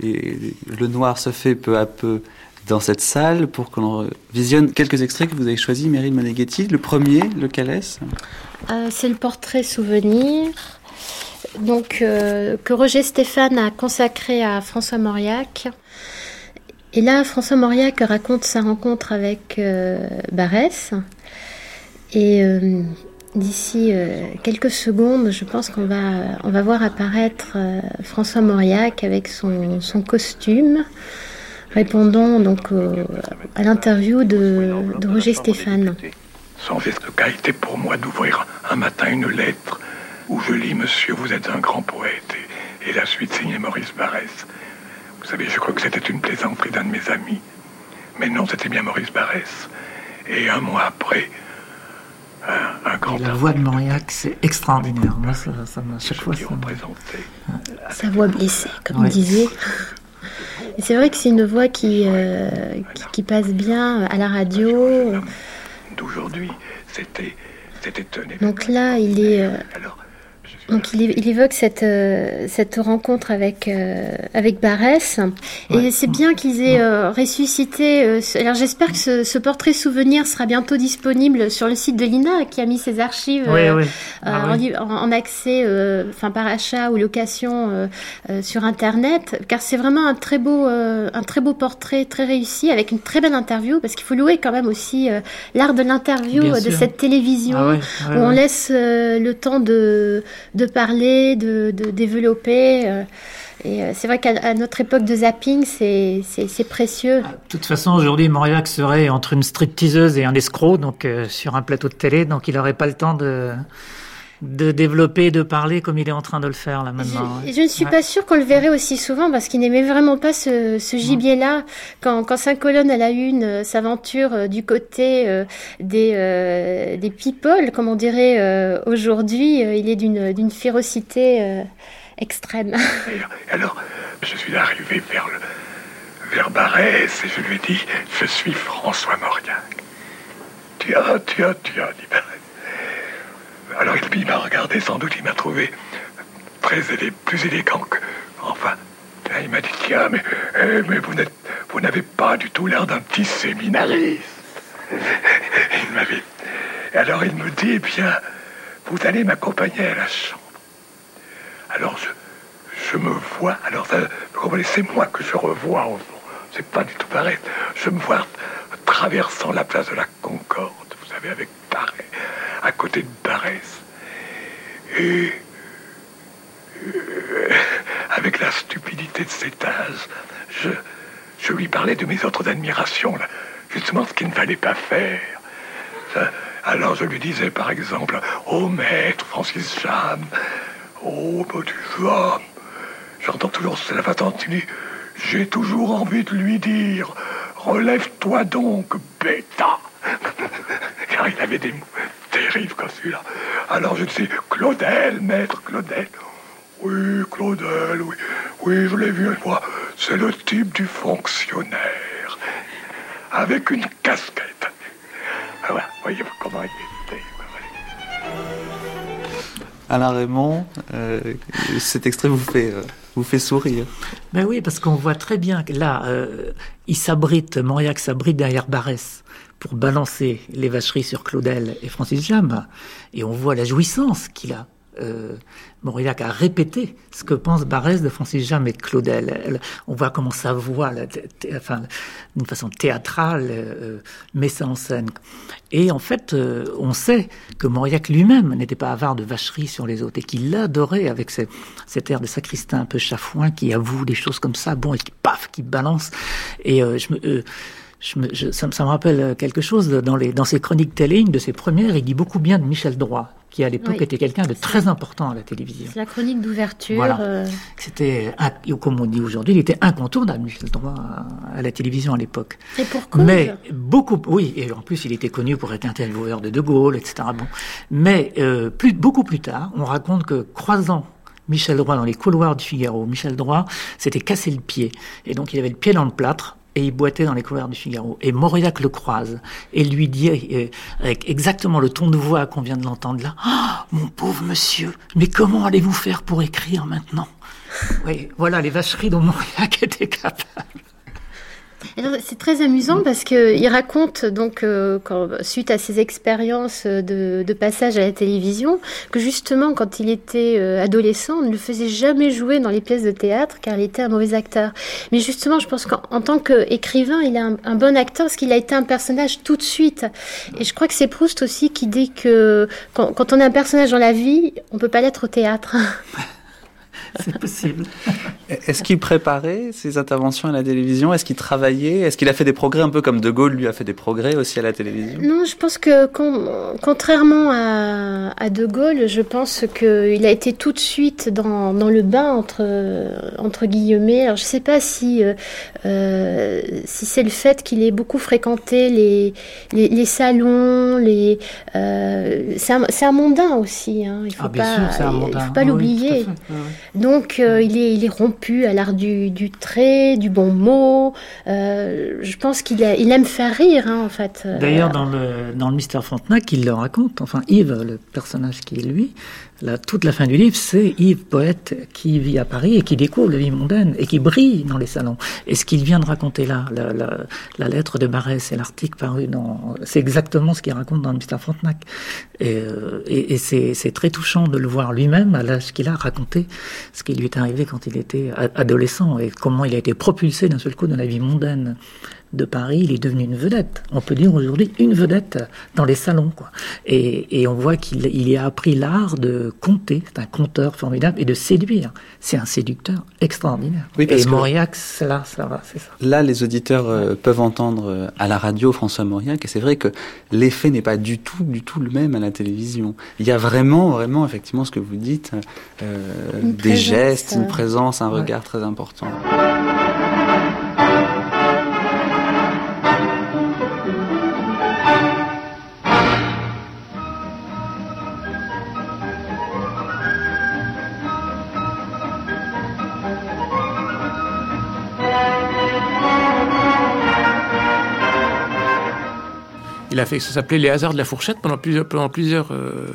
Et le noir se fait peu à peu dans cette salle pour que l'on visionne quelques extraits que vous avez choisis, Meryl Moneghetti. Le premier, lequel est-ce Euh, c'est le portrait souvenir donc, euh, que Roger Stéphane a consacré à François Mauriac. Et là, François Mauriac raconte sa rencontre avec euh, Barès. Et d'ici quelques secondes, je pense qu'on va, on va voir apparaître François Mauriac avec son, son costume, répondant donc au- à l'interview de, de Roger Stéphane. sans été pour moi d'ouvrir un matin une lettre où je lis Monsieur, vous êtes un grand poète, et, la suite signée Maurice Barrès. Vous savez, je crois que c'était une plaisanterie d'un de mes amis. Mais non, c'était bien Maurice Barrès. Et un mois après, un, grand. la voix de Mauriac, c'est extraordinaire. Moi, ça, ça chaque fois. Ça Sa voix blessée, comme on disait. C'est vrai que c'est une voix qui, euh, qui, passe bien à la radio. D'aujourd'hui, c'était, c'était Donc là, il est. Euh, donc il, évoque cette, euh, cette rencontre avec, euh, avec Barès. Et c'est bien qu'ils aient euh, ressuscité. alors j'espère que ce, portrait souvenir sera bientôt disponible sur le site de l'INA qui a mis ses archives ah en, accès, enfin par achat ou location sur Internet. Car c'est vraiment un très, beau, un très beau portrait, très réussi, avec une très belle interview. Parce qu'il faut louer quand même aussi l'art de l'interview de cette télévision ah où on laisse le temps de de parler, de, développer. Euh, et euh, c'est vrai qu'à notre époque de zapping, c'est précieux. De toute façon, aujourd'hui, Mauriac serait entre une stripteaseuse et un escroc, donc euh, sur un plateau de télé, donc il n'aurait pas le temps de de développer, de parler comme il est en train de le faire là maintenant. Je, je ne suis pas sûre qu'on le verrait aussi souvent parce qu'il n'aimait vraiment pas ce, gibier-là. Quand, quand Saint-Colonne à la une euh, s'aventure euh, du côté euh, des, des people, comme on dirait aujourd'hui, il est d'une férocité extrême. <laughs> Alors, je suis arrivé vers, le, vers Barès et je lui ai dit, je suis François Mauriac. Tiens, tiens, tiens, dit Barès. Alors il m'a regardé, sans doute, il m'a trouvé très plus élégant que. Enfin, il m'a dit Tiens, mais, eh, mais vous n'êtes, vous n'avez pas du tout l'air d'un petit séminariste. il m'avait. Alors il me dit Eh bien, vous allez m'accompagner à la chambre. Alors je, je me vois. Alors, c'est moi que je revois au fond. C'est pas du tout pareil. Je me vois traversant la place de la Concorde, vous savez, avec À côté de Barès. Et euh, avec la stupidité de cet âge, je, je lui parlais de mes autres admirations, justement ce qu'il ne fallait pas faire. alors je lui disais par exemple, oh maître Francis Jam, oh homme, j'entends toujours cela dis, j'ai toujours envie de lui dire, relève-toi donc, bêta. Car il avait des, mots terrible comme celui-là. Alors je dis, Claudel, maître Claudel. Oui, Claudel, oui. Oui, je l'ai vu une fois. C'est le type du fonctionnaire. Avec une casquette. Ah voilà, voyez comment il était. Alain Raymond, euh, cet extrait vous fait, euh, vous fait sourire. Ben oui, parce qu'on voit très bien que là, euh, il s'abrite, Mauriac s'abrite derrière Barès pour balancer les vacheries sur Claudel et Francis Jam. Et on voit la jouissance qu'il a. Euh, Mauriac a répété ce que pense Barès de Francis Jam et de Claudel. on voit comment sa voix, enfin, d'une façon théâtrale, euh, met ça en scène. Et en fait, euh, on sait que Mauriac lui-même n'était pas avare de vacheries sur les autres et qu'il l'adorait avec cet air de sacristain un peu chafouin qui avoue des choses comme ça, bon, et qui paf, qui balance. Et je me je ça, me rappelle quelque chose dans, les, dans ses chroniques télé, une de ses premières, il dit beaucoup bien de Michel Droit, qui à l'époque était quelqu'un de très important à la télévision. C'est la chronique d'ouverture. Voilà. Euh. C'était, comme on dit aujourd'hui, il était incontournable, Michel Droit, à, la télévision à l'époque. Et pourquoi Mais beaucoup, oui, et en plus il était connu pour être intervieweur de De Gaulle, etc. Bon. Mais euh, plus, beaucoup plus tard, on raconte que croisant Michel Droit dans les couloirs du Figaro, Michel Droit s'était cassé le pied. Et donc il avait le pied dans le plâtre, et il boitait dans les couverts du Figaro. Et Mauriac le croise et lui dit, euh, avec exactement le ton de voix qu'on vient de l'entendre là, ah, mon pauvre monsieur, mais comment allez-vous faire pour écrire maintenant? Oui, voilà les vacheries dont Mauriac <laughs> était capable. C'est très amusant parce qu'il raconte, donc, euh, suite à ses expériences de, passage à la télévision, que justement, quand il était euh, adolescent, on ne le faisait jamais jouer dans les pièces de théâtre car il était un mauvais acteur. Mais justement, je pense qu'en tant qu'écrivain, il est un, bon acteur parce qu'il a été un personnage tout de suite. Et je crois que c'est Proust aussi qui dit que quand, quand on est un personnage dans la vie, on peut pas l'être au théâtre. <laughs> <laughs> C'est possible. Est-ce qu'il préparait ses interventions à la télévision? Est-ce qu'il travaillait? Est-ce qu'il a fait des progrès un peu comme De Gaulle lui a fait des progrès aussi à la télévision? Non, je pense que contrairement à, De Gaulle, je pense qu'il a été tout de suite dans, dans le bain entre, entre guillemets. Alors je ne sais pas si, euh, euh, si c'est le fait qu'il ait beaucoup fréquenté les, les, salons, les, euh, c'est un, un, mondain aussi. Hein. Il ne faut, pas, faut pas l'oublier. Donc il, est, il est rompu à l'art du, trait, du bon mot. je pense qu'il il aime faire rire hein, en fait. D'ailleurs dans le, dans le Mystère Frontenac, il le raconte, enfin Yves, le personnage qui est lui, toute la fin du livre, c'est Yves, poète, qui vit à Paris et qui découvre la vie mondaine et qui brille dans les salons. Et ce qu'il vient de raconter là, la, lettre de Barès et l'article paru dans... C'est exactement ce qu'il raconte dans le Mystère Frontenac. Et, euh, et, c'est très touchant de le voir lui-même, à l'âge qu'il a, raconté ce qui lui est arrivé quand il était adolescent et comment il a été propulsé d'un seul coup dans la vie mondaine de Paris, il est devenu une vedette. On peut dire aujourd'hui une vedette dans les salons. Quoi. Et, on voit qu'il y a appris l'art de compter, c'est un conteur formidable, et de séduire. C'est un séducteur extraordinaire. Oui, et Mauriac, là, ça va, c'est ça. Là, les auditeurs euh, peuvent entendre euh, à la radio François Mauriac, et c'est vrai que l'effet n'est pas du tout, du tout le même à la télévision. Il y a vraiment, vraiment, effectivement, ce que vous dites, euh, des gestes, une présence, un regard très important. Il a fait, ça s'appelait Les hasards de la fourchette pendant plusieurs, pendant plusieurs euh,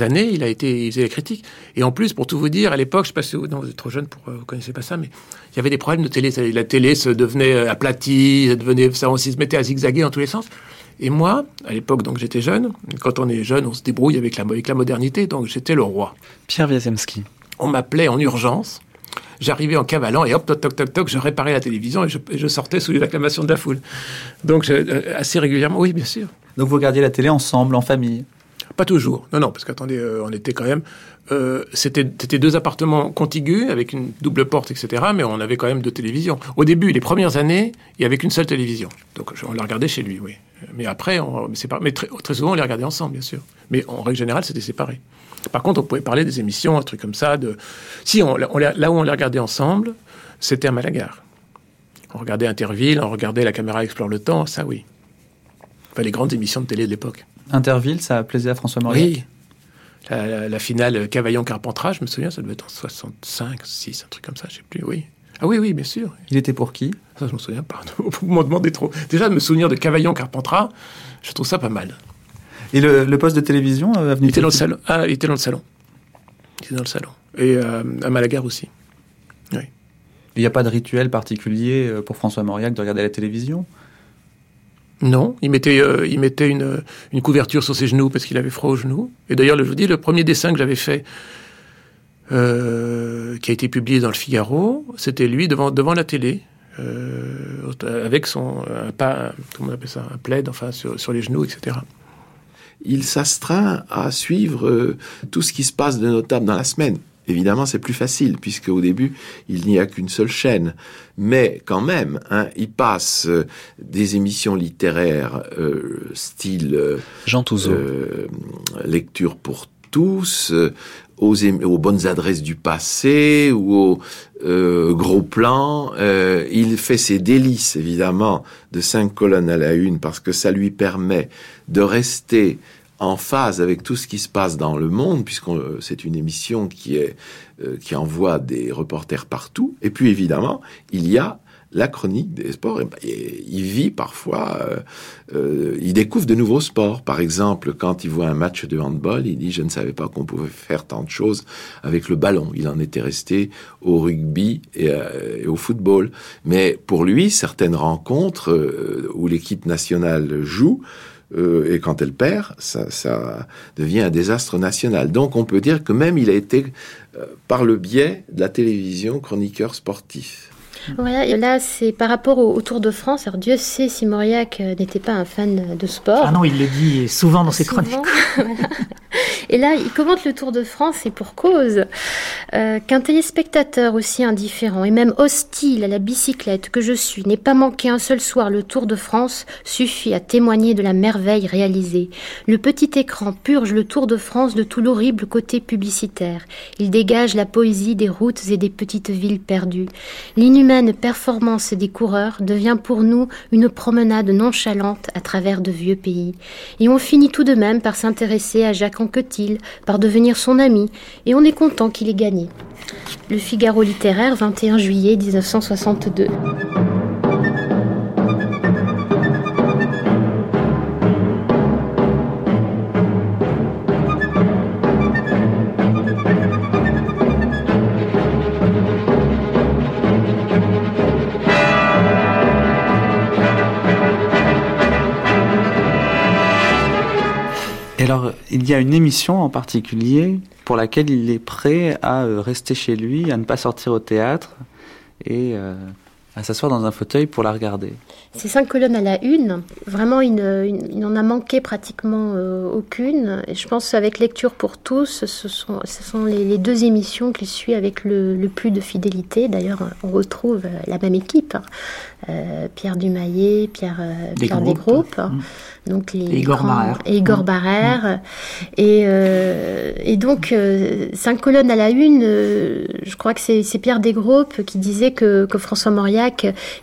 années. Il a été, il faisait la critique. Et en plus, pour tout vous dire, à l'époque, je sais pas si vous, non, vous êtes trop jeune pour, euh, vous connaissez pas ça, mais il y avait des problèmes de télé. La télé se devenait euh, aplatie, ça devenait, ça, on se mettait à zigzaguer dans tous les sens. Et moi, à l'époque, donc j'étais jeune. Quand on est jeune, on se débrouille avec la, avec la modernité. Donc j'étais le roi. Pierre Wiazemski. On m'appelait en urgence J'arrivais en cavalant et hop, toc, toc, toc, toc, je réparais la télévision et je, sortais sous l'acclamation de la foule. Donc, euh, assez régulièrement, oui, bien sûr. Donc, vous regardiez la télé ensemble, en famille? Pas toujours. Non, non, parce qu'attendez, euh, on était quand même. Euh, c'était deux appartements contigus avec une double porte, etc. Mais on avait quand même deux télévisions. Au début, les premières années, il n'y avait qu'une seule télévision. Donc on la regardait chez lui, oui. Mais après, on, mais très, très, souvent, on les regardait ensemble, bien sûr. Mais en règle générale, c'était séparé. Par contre, on pouvait parler des émissions, un truc comme ça. De... Si, on, là où on les regardait ensemble, c'était à Malagar. On regardait Interville, on regardait La caméra explore le temps, ça oui. Enfin, les grandes émissions de télé de l'époque. Interville, ça a plaisir à François Mauriac Oui. La, finale Cavaillon-Carpentras, je me souviens, ça devait être en 65, 6, un truc comme ça, je sais plus, oui. Ah oui, oui, bien sûr. Il était pour qui? Ça, je me souviens pas. <laughs> Vous m'en demandez trop. Déjà, de me souvenir de Cavaillon-Carpentras, je trouve ça pas mal. Et le, poste de télévision euh, il était dans le salon. Ah, il était dans le salon. Il était dans le salon. Et euh, à Malagar aussi. Oui. Il n'y a pas de rituel particulier euh, pour François Mauriac de regarder la télévision? Non, il mettait, il mettait une, une, couverture sur ses genoux parce qu'il avait froid aux genoux. Et d'ailleurs, je vous dis, le premier dessin que j'avais fait, qui a été publié dans le Figaro, c'était lui devant, devant la télé, avec son un, pas, comment on appelle ça, un plaid, enfin sur, sur les genoux, etc il s'astreint à suivre euh, tout ce qui se passe de notable dans la semaine. Évidemment, c'est plus facile, puisque au début, il n'y a qu'une seule chaîne. Mais quand même, hein, il passe euh, des émissions littéraires euh, style Jean lecture pour tous, aux, bonnes adresses du passé ou aux gros plans. il fait ses délices, évidemment, de cinq colonnes à la une, parce que ça lui permet de rester en phase avec tout ce qui se passe dans le monde, puisque euh, c'est une émission qui est euh, qui envoie des reporters partout. Et puis évidemment, il y a la chronique des sports. il vit parfois, euh, il découvre de nouveaux sports. Par exemple, quand il voit un match de handball, il dit je ne savais pas qu'on pouvait faire tant de choses avec le ballon. Il en était resté au rugby et, et au football. Mais pour lui, certaines rencontres où l'équipe nationale joue euh, et quand elle perd, ça, devient un désastre national. Donc on peut dire que même il a été, euh, par le biais de la télévision, chroniqueur sportif. Voilà, là, c'est par rapport au, Tour de France. Alors, Dieu sait si Mauriac n'était pas un fan de sport. Ah non, il le dit souvent dans ses chroniques. <laughs> Et là, il commente le Tour de France et pour cause. Euh, Qu'un téléspectateur aussi indifférent et même hostile à la bicyclette que je suis n'ait pas manqué un seul soir le Tour de France suffit à témoigner de la merveille réalisée. Le petit écran purge le Tour de France de tout l'horrible côté publicitaire. Il dégage la poésie des routes et des petites villes perdues. Performance des coureurs devient pour nous une promenade nonchalante à travers de vieux pays. Et on finit tout de même par s'intéresser à Jacques Anquetil, par devenir son ami, et on est content qu'il ait gagné. Le Figaro littéraire, 21 juillet 1962. Alors, il y a une émission en particulier pour laquelle il est prêt à euh, rester chez lui, à ne pas sortir au théâtre. Et euh, à s'asseoir dans un fauteuil pour la regarder. Ces cinq colonnes à la une, vraiment, il, ne- il- il n'en a manqué pratiquement euh, aucune. Et je pense avec Lecture pour tous, ce sont, ce sont les, les deux émissions qu'il suit avec le, le plus de fidélité. D'ailleurs, on retrouve euh, la même équipe. hein. Euh, Pierre Dumaillet, Pierre, euh, Pierre Desgroupes. Desgroupes. Donc les Et Igor grands- Barrère. Et Igor. Barrère. Et, euh, et donc, euh, cinq colonnes à la une, euh, je crois que c'est c'est Pierre Desgroupes qui disait que, que François Mauriac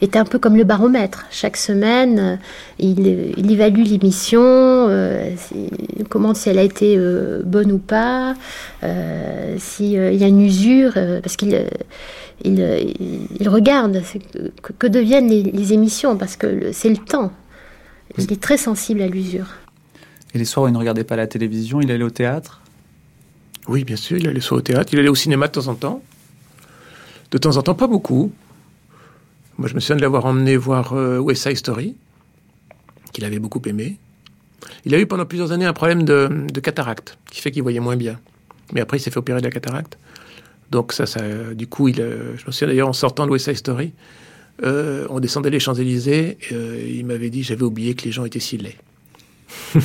était un peu comme le baromètre. Chaque semaine, euh, il, il évalue l'émission, euh, commente si elle a été euh, bonne ou pas, euh, s'il y a une usure, euh, parce qu'il il, il- il regarde que, que- que deviennent les, les émissions, parce que le- c'est le temps. Il est très sensible à l'usure. Et les soirs où il ne regardait pas la télévision, il allait au théâtre? Oui, bien sûr, il allait soit au théâtre, il allait au cinéma de temps en temps. De temps en temps, pas beaucoup. Moi, je me souviens de l'avoir emmené voir euh, West Side Story, qu'il avait beaucoup aimé. Il a eu pendant plusieurs années un problème de, cataracte, qui fait qu'il voyait moins bien. Mais après, il s'est fait opérer de la cataracte. Donc, ça, ça du coup, il, euh, je me souviens d'ailleurs en sortant de West Side Story, euh, on descendait les Champs-Élysées, euh, il m'avait dit j'avais oublié que les gens étaient si laids. <laughs>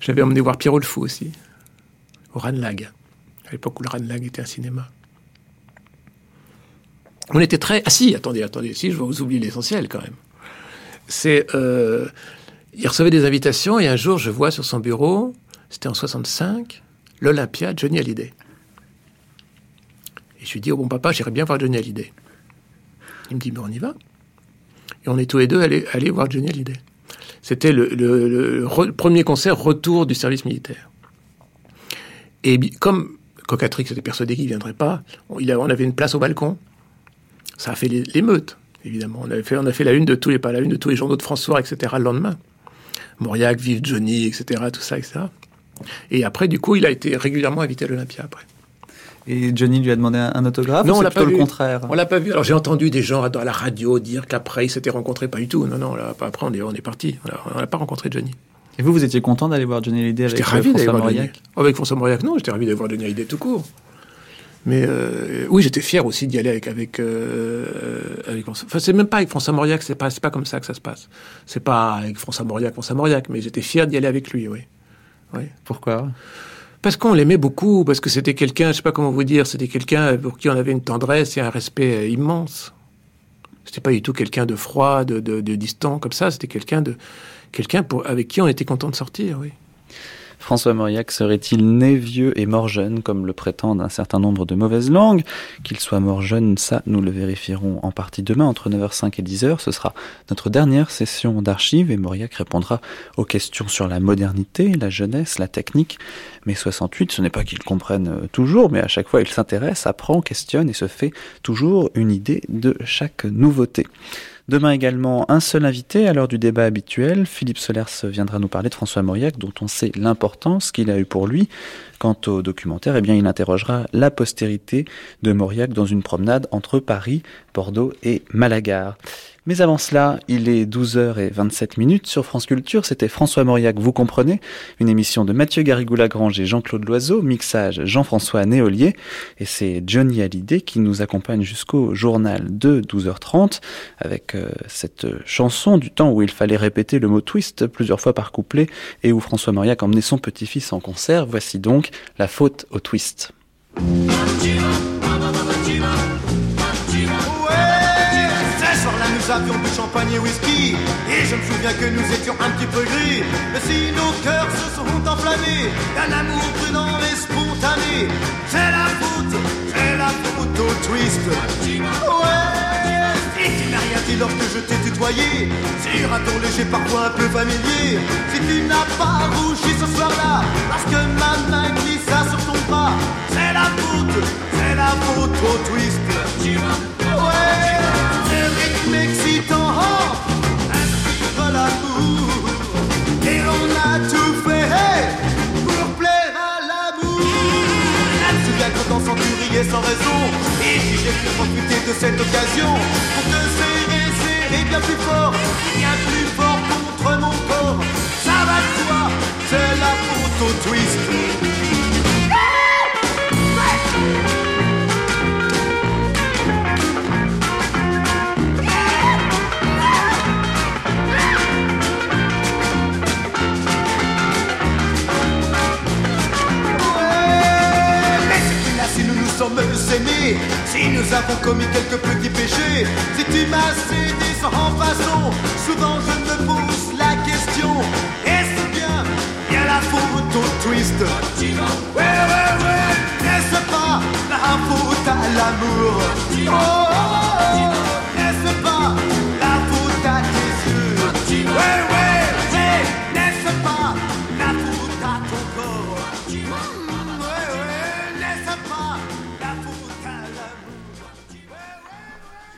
J'avais emmené voir Pierrot le Fou aussi, au Ranlag, à l'époque où le Ranlag était un cinéma. On était très... Ah si, attendez, attendez, si, je vais vous oublier l'essentiel quand même. C'est... euh, il recevait des invitations et un jour, je vois sur son bureau, c'était en 65, l'Olympia Johnny Hallyday. Et je lui dis, oh bon papa, j'irais bien voir Johnny Hallyday. Il me dit, mais on y va. Et on est tous les deux allés, voir Johnny Hallyday. C'était le, le- le re- premier concert retour du service militaire. Et comme Cocatrix était persuadé qu'il ne viendrait pas, il on avait une place au balcon. Ça a fait l'é- l'émeute, évidemment. On, avait fait, on a fait la une de tous les, pas la une de tous les journaux de François, etc. le lendemain. Mauriac, Vive Johnny, etc. Tout ça, etc. Et après, du coup, il a été régulièrement invité à l'Olympia après. Et Johnny lui a demandé un, autographe Non, ou on l'a pas vu. le contraire? On l'a pas vu. Alors j'ai entendu des gens à la radio dire qu'après ils s'étaient rencontrés, pas du tout. Non, non. Là, après on est, on est parti. On n'a pas rencontré Johnny. Et vous, vous étiez content d'aller voir Johnny Hallyday avec euh, François. Mauriac Avec François Mauriac, non, j'étais ravi d'aller voir Johnny Hallyday tout court. Mais euh, oui, j'étais fier aussi d'y aller avec avec euh, avec François. Enfin, c'est même pas avec François Mauriac, c'est pas c'est pas comme ça que ça se passe. C'est pas avec François Mauriac, François Mauriac, mais j'étais fier d'y aller avec lui, oui. Oui. Pourquoi? Parce qu'on l'aimait beaucoup, parce que c'était quelqu'un, je sais pas comment vous dire, c'était quelqu'un pour qui on avait une tendresse et un respect euh, immense. C'était pas du tout quelqu'un de froid, de, de, de distant comme ça. C'était quelqu'un de quelqu'un pour avec qui on était content de sortir, oui. François Mauriac serait-il né vieux et mort jeune, comme le prétendent un certain nombre de mauvaises langues Qu'il soit mort jeune, ça, nous le vérifierons en partie demain, entre 9h05 et 10h. Ce sera notre dernière session d'archives et Mauriac répondra aux questions sur la modernité, la jeunesse, la technique. Mais 68, ce n'est pas qu'il comprenne euh, toujours, mais à chaque fois il s'intéresse, apprend, questionne et se fait toujours une idée de chaque nouveauté. Demain également, un seul invité à l'heure du débat habituel. Philippe Solers viendra nous parler de François Mauriac, dont on sait l'importance qu'il a eu pour lui. Quant au documentaire, eh bien, il interrogera la postérité de Mauriac dans une promenade entre Paris, Bordeaux et Malaga. Mais avant cela, il est 12h27 minutes sur France Culture. C'était François Mauriac, vous comprenez, une émission de Mathieu Garrigou-Lagrange et Jean-Claude Loiseau, mixage Jean-François Néolier. Et c'est Johnny Hallyday qui nous accompagne jusqu'au journal de 12h30 avec euh, cette chanson du temps où il fallait répéter le mot twist plusieurs fois par couplet et où François Mauriac emmenait son petit-fils en concert. Voici donc la faute au twist. nous avions du champagne et whisky. Et je me souviens que nous étions un petit peu gris. Mais si nos cœurs se sont enflammés D'un amour prudent et spontané C'est la faute, c'est la faute au twist. Ouais dit lorsque je t'ai tutoyé Sur un ton léger parfois un peu familier Si tu n'as pas rougi ce soir-là Parce que ma main glissa sur ton bras C'est la faute, c'est la faute au twist Ouais excitant, inspire l'amour. Et on a tout fait pour plaire à l'amour. Elle se souvient quand tu riais sans raison. Et si j'ai pu profiter de cette occasion pour te serrer bien plus fort, bien plus fort contre mon corps. Ça va de toi, c'est la photo twist. Si nous avons commis quelques petits péchés, si tu m'as cédé sans façon, souvent je me pose la question, est-ce bien, bien la faute au twist? Ouais, ouais, ouais, n'est-ce pas la faute à l'amour? Oh,